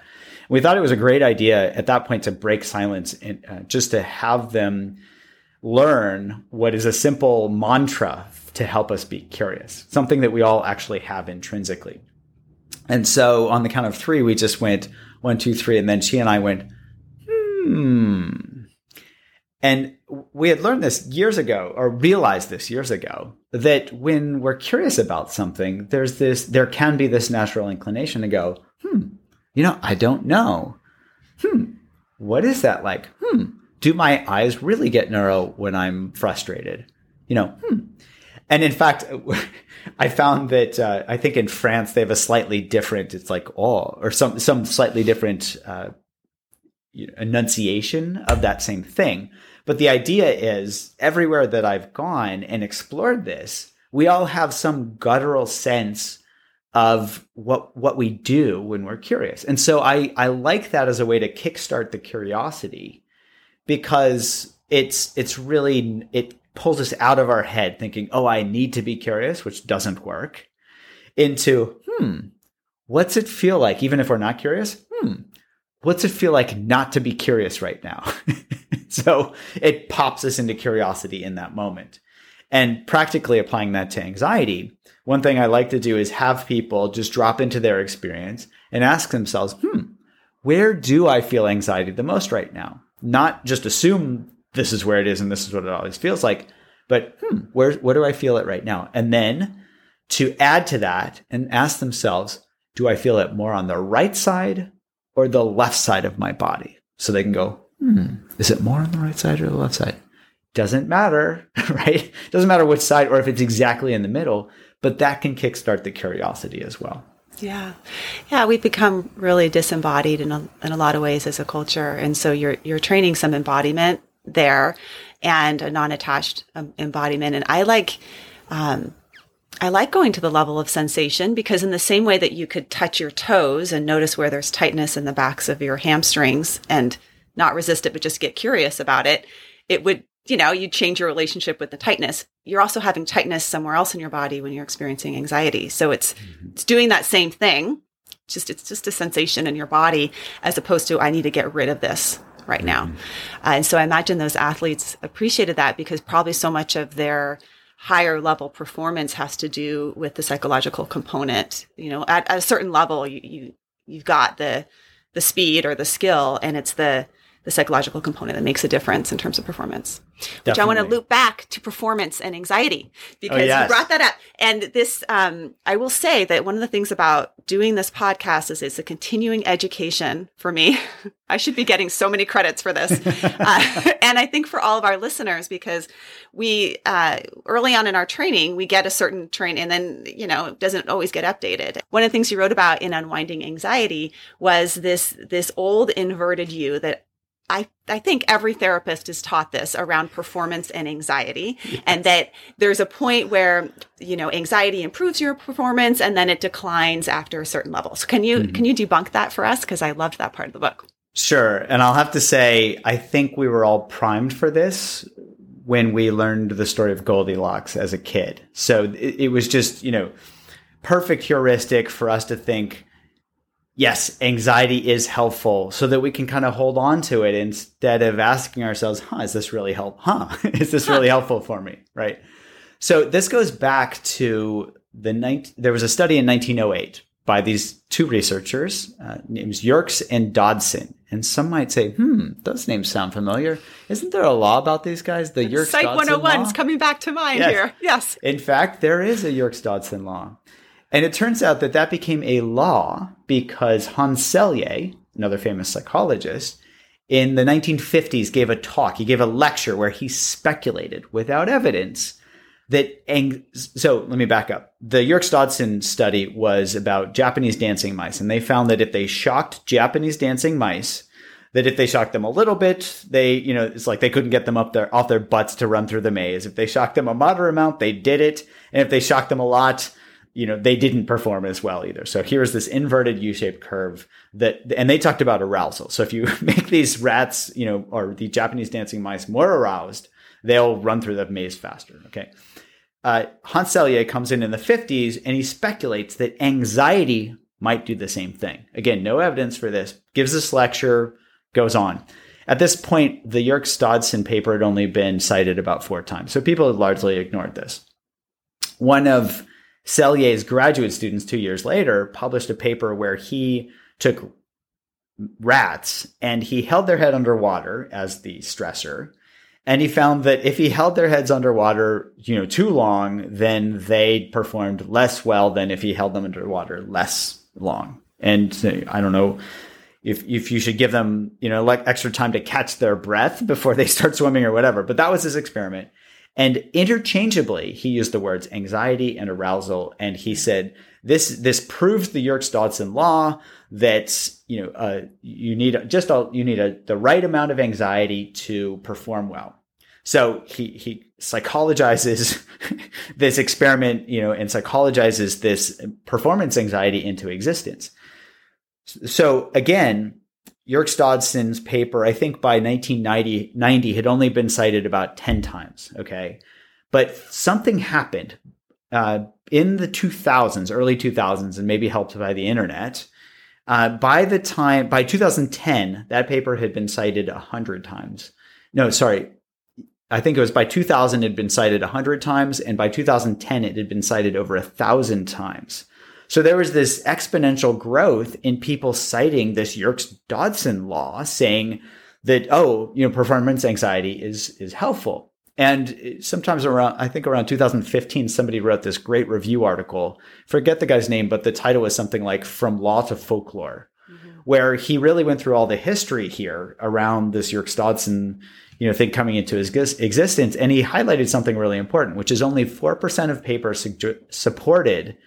We thought it was a great idea at that point to break silence and uh, just to have them learn what is a simple mantra to help us be curious, something that we all actually have intrinsically. And so on the count of three, we just went one, two, three, and then she and I went, hmm. And we had learned this years ago, or realized this years ago, that when we're curious about something, there's this, there can be this natural inclination to go, hmm, you know, I don't know. Hmm, what is that like? Hmm, do my eyes really get narrow when I'm frustrated? You know, hmm. And in fact, I found that uh, I think in France they have a slightly different. It's like oh, or some some slightly different uh, enunciation of that same thing. But the idea is everywhere that I've gone and explored this, we all have some guttural sense of what what we do when we're curious. And so I I like that as a way to kickstart the curiosity because it's it's really it pulls us out of our head thinking, "Oh, I need to be curious," which doesn't work, into, "Hmm, what's it feel like even if we're not curious?" Hmm, what's it feel like not to be curious right now? so it pops us into curiosity in that moment. And practically applying that to anxiety, one thing I like to do is have people just drop into their experience and ask themselves, hmm, where do I feel anxiety the most right now? Not just assume this is where it is and this is what it always feels like, but hmm, where, where do I feel it right now? And then to add to that and ask themselves, do I feel it more on the right side or the left side of my body? So they can go, hmm, is it more on the right side or the left side? Doesn't matter, right? Doesn't matter which side or if it's exactly in the middle, but that can kickstart the curiosity as well. Yeah. Yeah, we've become really disembodied in a, in a lot of ways as a culture. And so you're, you're training some embodiment there and a non-attached um, embodiment. And I like, um, I like going to the level of sensation because in the same way that you could touch your toes and notice where there's tightness in the backs of your hamstrings and not resist it, but just get curious about it, it would you know, you change your relationship with the tightness. You're also having tightness somewhere else in your body when you're experiencing anxiety. So it's mm-hmm. it's doing that same thing. Just it's just a sensation in your body as opposed to I need to get rid of this right now. Mm-hmm. Uh, and so I imagine those athletes appreciated that because probably so much of their higher level performance has to do with the psychological component. You know, at, at a certain level, you, you you've got the the speed or the skill, and it's the the psychological component that makes a difference in terms of performance. Definitely. Which I want to loop back to performance and anxiety because oh, yes. you brought that up. And this, um, I will say that one of the things about doing this podcast is it's a continuing education for me. I should be getting so many credits for this, uh, and I think for all of our listeners because we uh, early on in our training we get a certain train and then you know it doesn't always get updated. One of the things you wrote about in Unwinding Anxiety was this this old inverted U that I, I think every therapist is taught this around performance and anxiety yes. and that there's a point where, you know, anxiety improves your performance and then it declines after a certain level. So can you, mm-hmm. can you debunk that for us? Cause I loved that part of the book. Sure. And I'll have to say, I think we were all primed for this when we learned the story of Goldilocks as a kid. So it, it was just, you know, perfect heuristic for us to think, yes, anxiety is helpful so that we can kind of hold on to it instead of asking ourselves, huh, is this really help? Huh, is this really helpful for me? Right. So this goes back to the night. There was a study in 1908 by these two researchers, uh, names Yerkes and Dodson. And some might say, hmm, those names sound familiar. Isn't there a law about these guys? The Yerkes Psych 101 is coming back to mind yes. here. Yes. In fact, there is a Yerkes Dodson law. And it turns out that that became a law because Hans Selye, another famous psychologist, in the 1950s gave a talk. He gave a lecture where he speculated without evidence that. Ang- so let me back up. The Yerkes Dodson study was about Japanese dancing mice, and they found that if they shocked Japanese dancing mice, that if they shocked them a little bit, they, you know, it's like they couldn't get them up their off their butts to run through the maze. If they shocked them a moderate amount, they did it, and if they shocked them a lot, you know, they didn't perform as well either. So here's this inverted U-shaped curve that, and they talked about arousal. So if you make these rats, you know, or the Japanese dancing mice more aroused, they'll run through the maze faster. Okay. Uh, Hans Selye comes in in the 50s and he speculates that anxiety might do the same thing. Again, no evidence for this. Gives this lecture, goes on. At this point, the Yerkes Dodson paper had only been cited about four times. So people had largely ignored this. One of Selye's graduate students two years later published a paper where he took rats and he held their head underwater as the stressor. And he found that if he held their heads underwater, you know, too long, then they performed less well than if he held them underwater less long. And uh, I don't know if if you should give them, you know, like extra time to catch their breath before they start swimming or whatever. But that was his experiment. And interchangeably, he used the words anxiety and arousal. And he said, this, this proves the Yerkes Dodson law that, you know, uh, you need just a, you need a, the right amount of anxiety to perform well. So he, he psychologizes this experiment, you know, and psychologizes this performance anxiety into existence. So again, Yerkes Dodson's paper, I think by 1990 had only been cited about 10 times. Okay. But something happened uh, in the 2000s, early 2000s, and maybe helped by the internet. Uh, by the time, by 2010, that paper had been cited 100 times. No, sorry. I think it was by 2000 it had been cited 100 times, and by 2010 it had been cited over a thousand times. So there was this exponential growth in people citing this Yerkes Dodson law saying that, oh, you know, performance anxiety is, is helpful. And sometimes around, I think around 2015, somebody wrote this great review article. Forget the guy's name, but the title was something like From Law to Folklore, mm-hmm. where he really went through all the history here around this Yerkes Dodson, you know, thing coming into his existence. And he highlighted something really important, which is only 4% of papers su- supported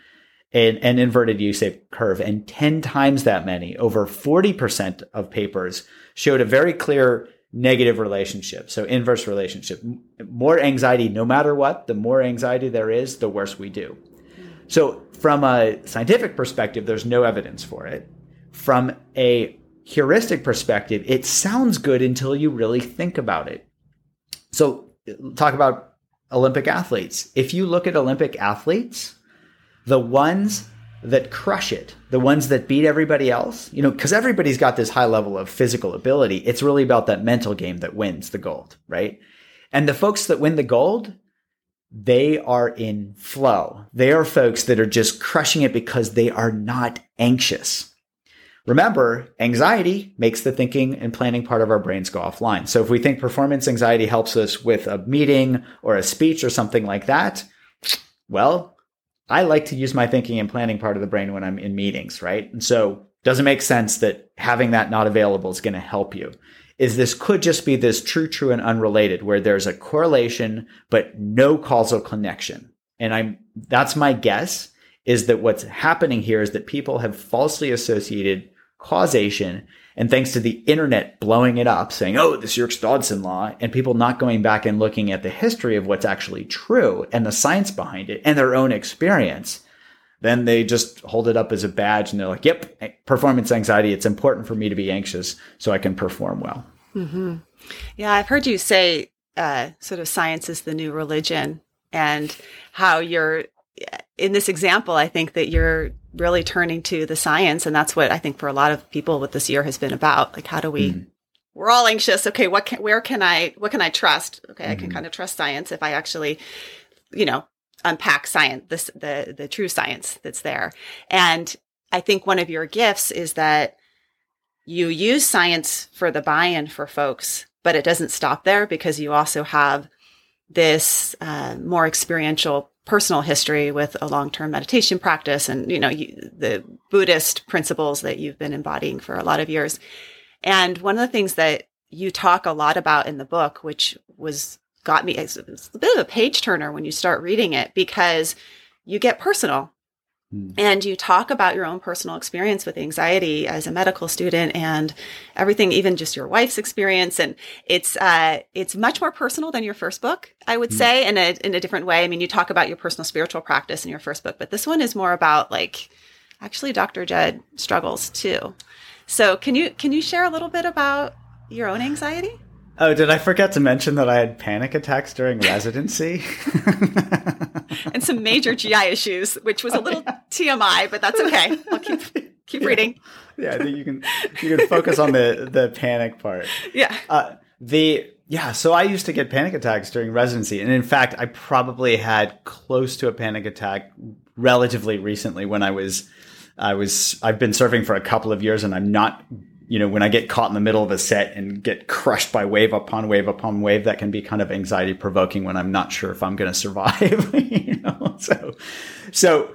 an, an inverted U-shaped curve and 10 times that many, over 40% of papers showed a very clear negative relationship. So inverse relationship, more anxiety, no matter what, the more anxiety there is, the worse we do. So from a scientific perspective, there's no evidence for it. From a heuristic perspective, it sounds good until you really think about it. So uh, talk about Olympic athletes. If you look at Olympic athletes, the ones that crush it, the ones that beat everybody else, you know, because everybody's got this high level of physical ability. It's really about that mental game that wins the gold, right? And the folks that win the gold, they are in flow. They are folks that are just crushing it because they are not anxious. Remember, anxiety makes the thinking and planning part of our brains go offline. So if we think performance anxiety helps us with a meeting or a speech or something like that, well, I like to use my thinking and planning part of the brain when I'm in meetings, right? And so doesn't make sense that having that not available is going to help you. Is this could just be this true, true, and unrelated where there's a correlation, but no causal connection. And I'm, that's my guess is that what's happening here is that people have falsely associated causation and thanks to the internet blowing it up, saying, oh, this Yerkes Dodson law, and people not going back and looking at the history of what's actually true and the science behind it and their own experience, then they just hold it up as a badge and they're like, yep, performance anxiety. It's important for me to be anxious so I can perform well. Mm-hmm. Yeah, I've heard you say uh, sort of science is the new religion and how you're in this example, I think that you're really turning to the science. And that's what I think for a lot of people what this year has been about. Like, how do we, mm. we're all anxious. Okay. What can, where can I, what can I trust? Okay. Mm-hmm. I can mm-hmm. kind of trust science if I actually, you know, unpack science, this, the, the true science that's there. And I think one of your gifts is that you use science for the buy-in for folks, but it doesn't stop there because you also have this uh, more experiential personal history with a long-term meditation practice and you know you, the buddhist principles that you've been embodying for a lot of years. And one of the things that you talk a lot about in the book which was got me it's a bit of a page turner when you start reading it because you get personal Hmm. And you talk about your own personal experience with anxiety as a medical student and everything, even just your wife's experience. And it's, uh, it's much more personal than your first book, I would mm. say, in a, in a different way. I mean, you talk about your personal spiritual practice in your first book, but this one is more about like, actually Dr. Jud struggles too. So can you, can you share a little bit about your own anxiety? Oh, did I forget to mention that I had panic attacks during residency? and some major GI issues, which was a little TMI, but that's okay. I'll keep keep yeah. reading. Yeah, I think you can you can focus on the the panic part. Yeah. Uh, the yeah, so I used to get panic attacks during residency, and in fact, I probably had close to a panic attack relatively recently when I was I was I've been surfing for a couple of years, and I'm not you know, when I get caught in the middle of a set and get crushed by wave upon wave upon wave, that can be kind of anxiety provoking when I'm not sure if I'm going to survive. you know, so, so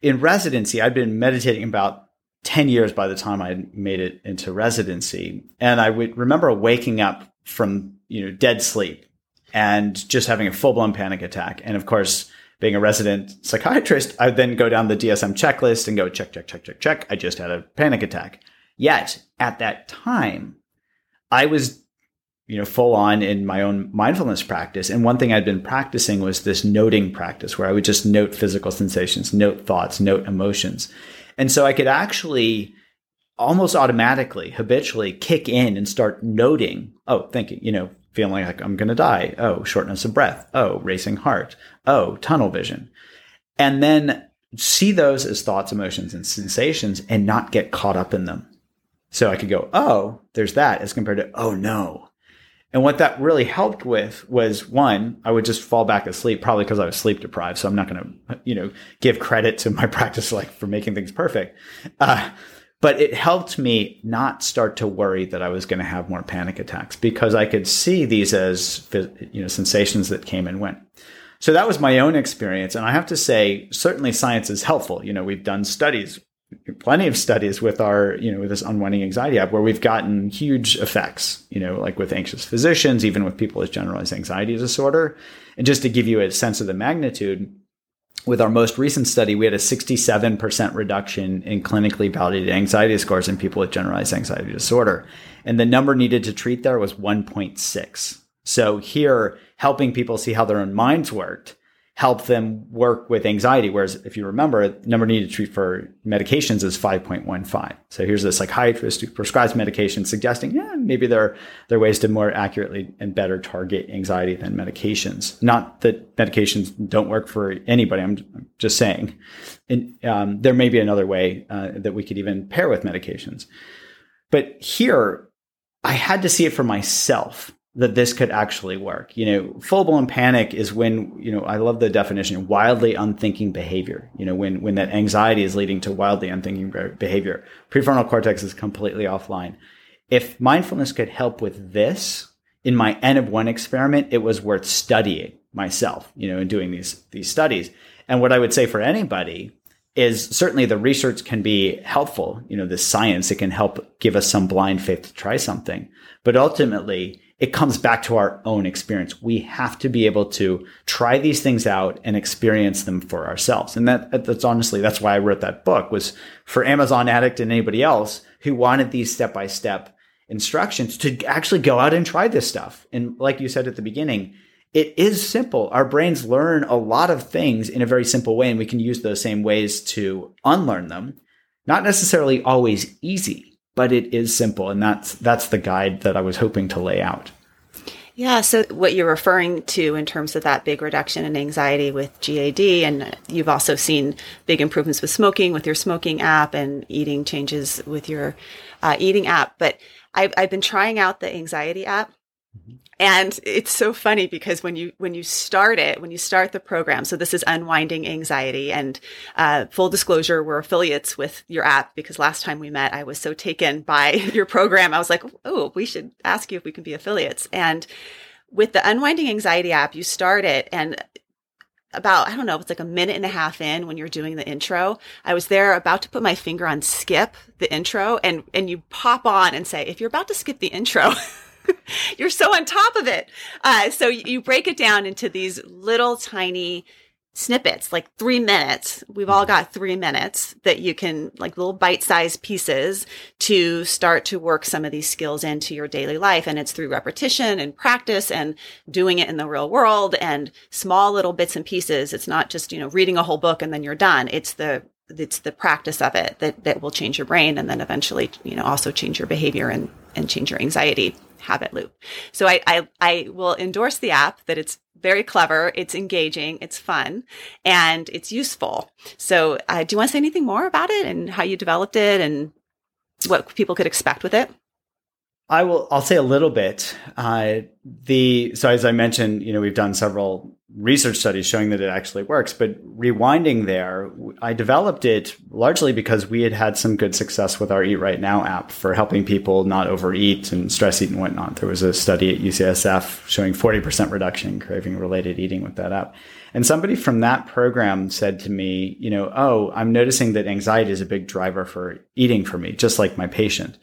in residency, I'd been meditating about 10 years by the time I made it into residency. And I would remember waking up from, you know, dead sleep and just having a full blown panic attack. And of course, being a resident psychiatrist, I would then go down the DSM checklist and go check, check, check, check, check. I just had a panic attack. Yet at that time, I was, you know, full on in my own mindfulness practice. And one thing I'd been practicing was this noting practice where I would just note physical sensations, note thoughts, note emotions. And so I could actually almost automatically, habitually kick in and start noting, oh, thinking, you know, feeling like I'm going to die. Oh, shortness of breath. Oh, racing heart. Oh, tunnel vision. And then see those as thoughts, emotions, and sensations and not get caught up in them. So I could go, oh, there's that as compared to, oh no. And what that really helped with was one, I would just fall back asleep, probably because I was sleep deprived. So I'm not going to, you know, give credit to my practice like for making things perfect. Uh, but it helped me not start to worry that I was going to have more panic attacks because I could see these as, you know, sensations that came and went. So that was my own experience. And I have to say, certainly science is helpful. You know, we've done studies plenty of studies with our, you know, with this unwinding anxiety app where we've gotten huge effects, you know, like with anxious physicians, even with people with generalized anxiety disorder. And just to give you a sense of the magnitude, with our most recent study, we had a 67% reduction in clinically validated anxiety scores in people with generalized anxiety disorder. And the number needed to treat there was 1.6. So here, helping people see how their own minds worked help them work with anxiety. Whereas if you remember, number needed to treat for medications is 5.15. So here's a psychiatrist who prescribes medication suggesting, yeah, maybe there, there are ways to more accurately and better target anxiety than medications. Not that medications don't work for anybody. I'm just saying. And um, there may be another way uh, that we could even pair with medications. But here, I had to see it for myself that this could actually work. You know, full blown panic is when, you know, I love the definition, wildly unthinking behavior. You know, when, when that anxiety is leading to wildly unthinking behavior. Prefrontal cortex is completely offline. If mindfulness could help with this in my N of one experiment, it was worth studying myself, you know, and doing these, these studies. And what I would say for anybody is certainly the research can be helpful. You know, the science, it can help give us some blind faith to try something. But ultimately, it comes back to our own experience. We have to be able to try these things out and experience them for ourselves. And that, that's honestly, that's why I wrote that book was for Amazon addict and anybody else who wanted these step by step instructions to actually go out and try this stuff. And like you said at the beginning, it is simple. Our brains learn a lot of things in a very simple way, and we can use those same ways to unlearn them. Not necessarily always easy, but it is simple. And that's, that's the guide that I was hoping to lay out. Yeah. So what you're referring to in terms of that big reduction in anxiety with GAD, and you've also seen big improvements with smoking with your smoking app and eating changes with your uh, eating app. But I've, I've been trying out the anxiety app and it's so funny because when you when you start it, when you start the program, so this is unwinding anxiety. And uh, full disclosure, we're affiliates with your app because last time we met, I was so taken by your program. I was like, oh, we should ask you if we can be affiliates. And with the unwinding anxiety app, you start it, and about I don't know, it's like a minute and a half in when you're doing the intro. I was there about to put my finger on skip the intro, and and you pop on and say, if you're about to skip the intro. You're so on top of it. Uh, so you break it down into these little tiny snippets, like three minutes. We've all got three minutes that you can, like little bite sized pieces to start to work some of these skills into your daily life. And it's through repetition and practice and doing it in the real world and small little bits and pieces. It's not just, you know, reading a whole book and then you're done. It's the it's the practice of it that, that will change your brain and then eventually, you know, also change your behavior and, and change your anxiety habit loop. So I, I, I will endorse the app that it's very clever, it's engaging, it's fun, and it's useful. So uh, do you want to say anything more about it and how you developed it and what people could expect with it? I will. I'll say a little bit. Uh, the so as I mentioned, you know, we've done several research studies showing that it actually works. But rewinding there, I developed it largely because we had had some good success with our Eat Right Now app for helping people not overeat and stress eat and whatnot. There was a study at UCSF showing 40% reduction in craving related eating with that app. And somebody from that program said to me, you know, oh, I'm noticing that anxiety is a big driver for eating for me, just like my patient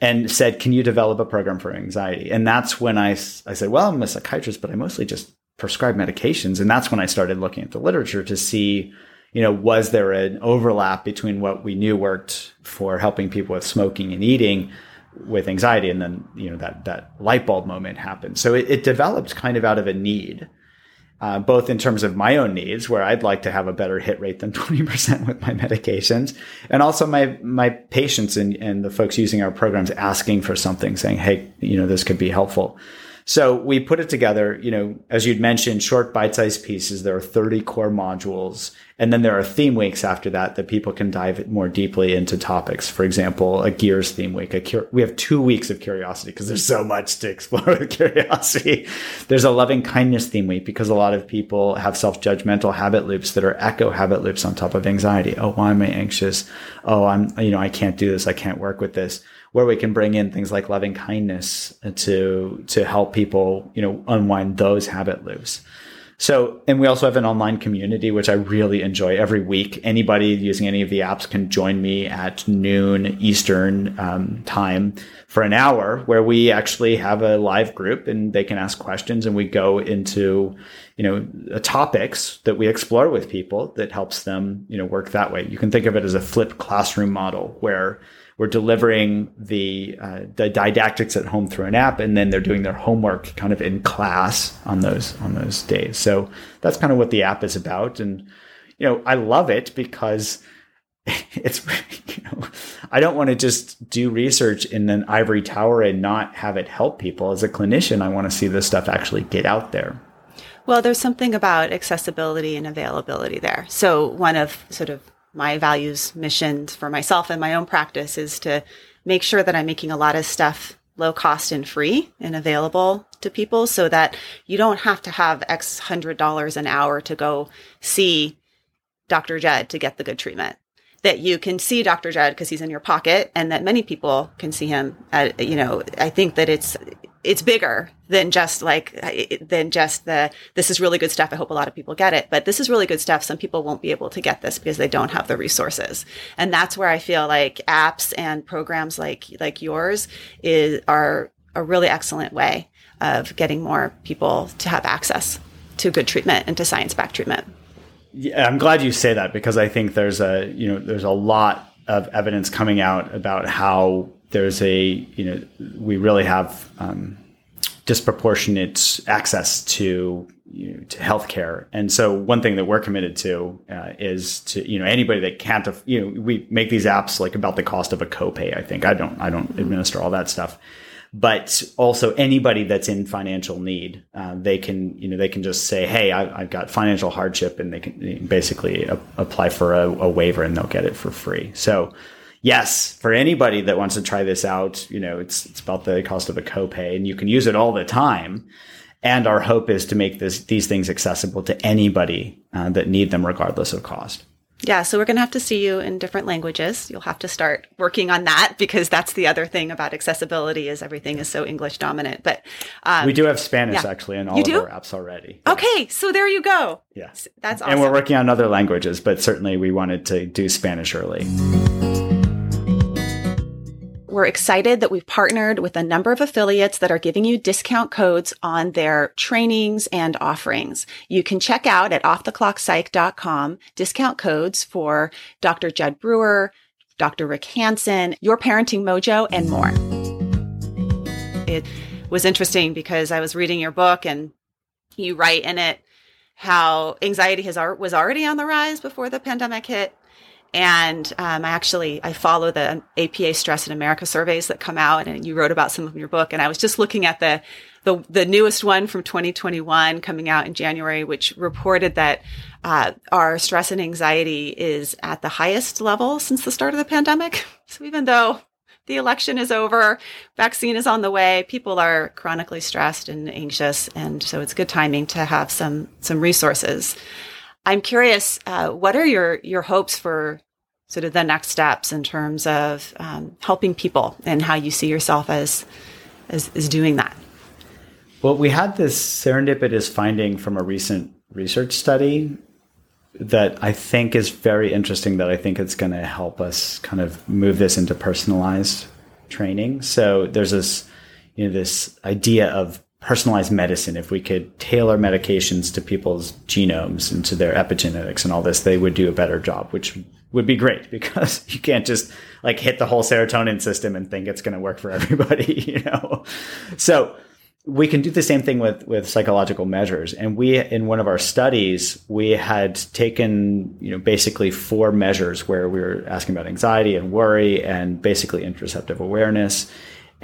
and said, Can you develop a program for anxiety? And that's when I, I said, Well, I'm a psychiatrist, but I mostly just prescribe medications. And that's when I started looking at the literature to see, you know, was there an overlap between what we knew worked for helping people with smoking and eating with anxiety? And then, you know, that, that light bulb moment happened. So it, it developed kind of out of a need uh, both in terms of my own needs, where I'd like to have a better hit rate than 20% with my medications, and also my, my patients and, and the folks using our programs asking for something, saying, hey, you know, this could be helpful. So we put it together, you know, as you'd mentioned, short bite-sized pieces. There are 30 core modules. And then there are theme weeks after that that people can dive more deeply into topics. For example, a gears theme week. Cur- we have two weeks of curiosity because there's so much to explore with curiosity. There's a loving kindness theme week because a lot of people have self-judgmental habit loops that are echo habit loops on top of anxiety. Oh, why am I anxious? Oh, I'm, you know, I can't do this. I can't work with this where we can bring in things like loving kindness to to help people you know unwind those habit loops. So and we also have an online community which i really enjoy. Every week anybody using any of the apps can join me at noon eastern um, time for an hour where we actually have a live group and they can ask questions and we go into you know topics that we explore with people that helps them you know work that way. You can think of it as a flipped classroom model where we're delivering the uh, the didactics at home through an app, and then they're doing their homework kind of in class on those on those days. So that's kind of what the app is about, and you know I love it because it's you know I don't want to just do research in an ivory tower and not have it help people. As a clinician, I want to see this stuff actually get out there. Well, there's something about accessibility and availability there. So one of sort of my values missions for myself and my own practice is to make sure that I'm making a lot of stuff low cost and free and available to people so that you don't have to have X hundred dollars an hour to go see Dr. Jud to get the good treatment. That you can see Dr. Jud because he's in your pocket and that many people can see him at, you know, I think that it's it's bigger than just like than just the this is really good stuff i hope a lot of people get it but this is really good stuff some people won't be able to get this because they don't have the resources. And that's where i feel like apps and programs like like yours is are a really excellent way of getting more people to have access to good treatment and to science backed treatment. Yeah i'm glad you say that because i think there's a you know there's a lot of evidence coming out about how there's a you know we really have um, disproportionate access to you know, to healthcare, and so one thing that we're committed to uh, is to you know anybody that can't you know we make these apps like about the cost of a copay. I think I don't I don't administer all that stuff, but also anybody that's in financial need, uh, they can you know they can just say, hey, I, have got financial hardship, and they can basically a- apply for a, a waiver, and they'll get it for free. So yes, for anybody that wants to try this out, you know, it's it's about the cost of a copay, and you can use it all the time. And our hope is to make this these things accessible to anybody uh, that need them, regardless of cost. Yeah, so we're going to have to see you in different languages. You'll have to start working on that because that's the other thing about accessibility is everything is so English dominant. But um, we do have Spanish yeah. actually in all of our apps already. Okay, so there you go. Yes, that's awesome. And we're working on other languages, but certainly we wanted to do Spanish early. We're excited that we've partnered with a number of affiliates that are giving you discount codes on their trainings and offerings. You can check out at offtheclockpsych.com discount codes for Dr. Jud Brewer, Dr. Rick Hanson, Your Parenting Mojo, and more. It was interesting because I was reading your book and you write in it how anxiety has was already on the rise before the pandemic hit and um, I actually I follow the APA Stress in America surveys that come out, and you wrote about some of them in your book. And I was just looking at the the, the newest one from 2021 coming out in January, which reported that uh, our stress and anxiety is at the highest level since the start of the pandemic. So even though the election is over, vaccine is on the way, people are chronically stressed and anxious, and so it's good timing to have some some resources. I'm curious, uh, what are your your hopes for sort of the next steps in terms of um, helping people and how you see yourself as, as as doing that? Well, we had this serendipitous finding from a recent research study that I think is very interesting. That I think it's going to help us kind of move this into personalized training. So there's this you know this idea of personalized medicine, if we could tailor medications to people's genomes and to their epigenetics and all this, they would do a better job, which would be great because you can't just like hit the whole serotonin system and think it's going to work for everybody, you know? So we can do the same thing with, with psychological measures. And we, in one of our studies, we had taken, you know, basically four measures where we were asking about anxiety and worry and basically interoceptive awareness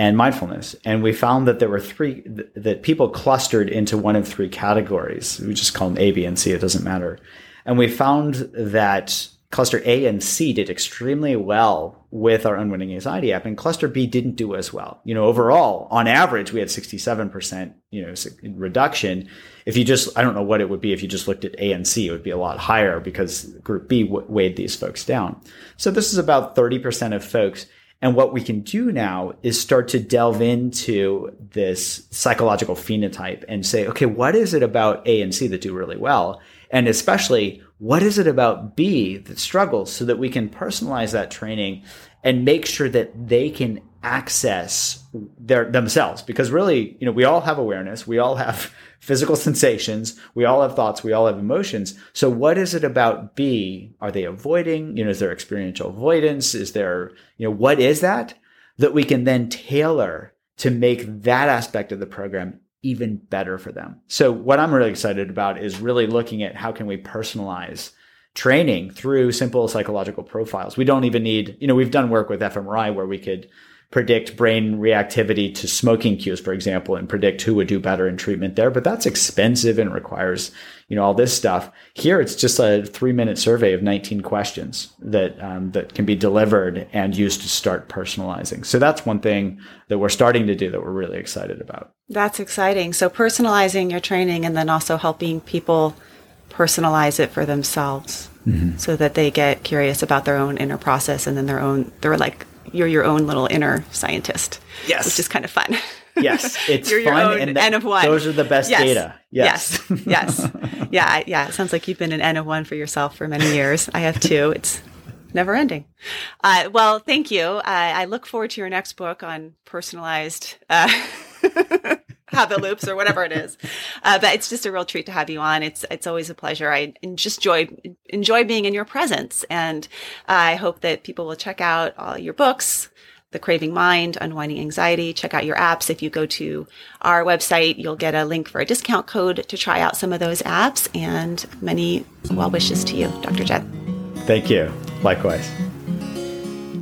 and mindfulness. And we found that there were three, that people clustered into one of three categories. We just call them A, B, and C. It doesn't matter. And we found that cluster A and C did extremely well with our unwinding anxiety app and cluster B didn't do as well. You know, overall, on average, we had 67%, you know, reduction. If you just, I don't know what it would be if you just looked at A and C, it would be a lot higher because group B weighed these folks down. So this is about 30% of folks. And what we can do now is start to delve into this psychological phenotype and say, okay, what is it about A and C that do really well? And especially, what is it about B that struggles so that we can personalize that training and make sure that they can access their themselves. Because really you know we all have awareness. We all have physical sensations. We all have thoughts. We all have emotions. So what is it about b? Are they avoiding? You know is there experiential avoidance? Is there you know what is that that we can then tailor to make that aspect of the program even better for them. So what I'm really excited about is really looking at how can we personalize training through simple psychological profiles. We don't even need, you know, we've done work with fMRI where we could predict brain reactivity to smoking cues, for example, and predict who would do better in treatment there. But that's expensive and requires, you know, all this stuff. Here, it's just a three minute survey of 19 questions that, um, that can be delivered and used to start personalizing. So that's one thing that we're starting to do that we're really excited about. That's exciting. So personalizing your training and then also helping people personalize it for themselves. Mm-hmm. So that they get curious about their own inner process and then their own, they're like you're your own little inner scientist. Yes. Which is kind of fun. Yes, it's you're fun. and N of one. Those are the best yes. data. Yes. Yes. yes. Yeah. Yeah. It sounds like you've been an N of one for yourself for many years. I have too. It's never ending. Uh, well, thank you. Uh, I look forward to your next book on personalized. Uh, habit loops or whatever it is. Uh, but it's just a real treat to have you on. It's it's always a pleasure. I just enjoy enjoy being in your presence, and I hope that people will check out all your books. The Craving Mind, Unwinding Anxiety. Check out your apps. If you go to our website, you'll get a link for a discount code to try out some of those apps. And many well wishes to you, Dr. Jud. Thank you. Likewise.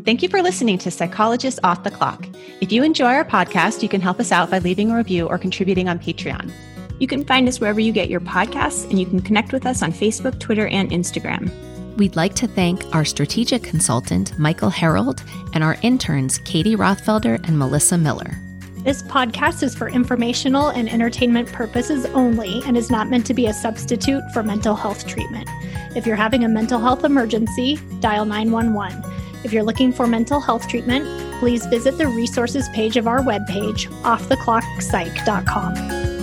Thank you for listening to Psychologists Off the Clock. If you enjoy our podcast, you can help us out by leaving a review or contributing on Patreon. You can find us wherever you get your podcasts, and you can connect with us on Facebook, Twitter, and Instagram. We'd like to thank our strategic consultant, Michael Harold, and our interns, Katie Rothfelder and Melissa Miller. This podcast is for informational and entertainment purposes only and is not meant to be a substitute for mental health treatment. If you're having a mental health emergency, dial 911. If you're looking for mental health treatment, please visit the resources page of our webpage, offtheclockpsych.com.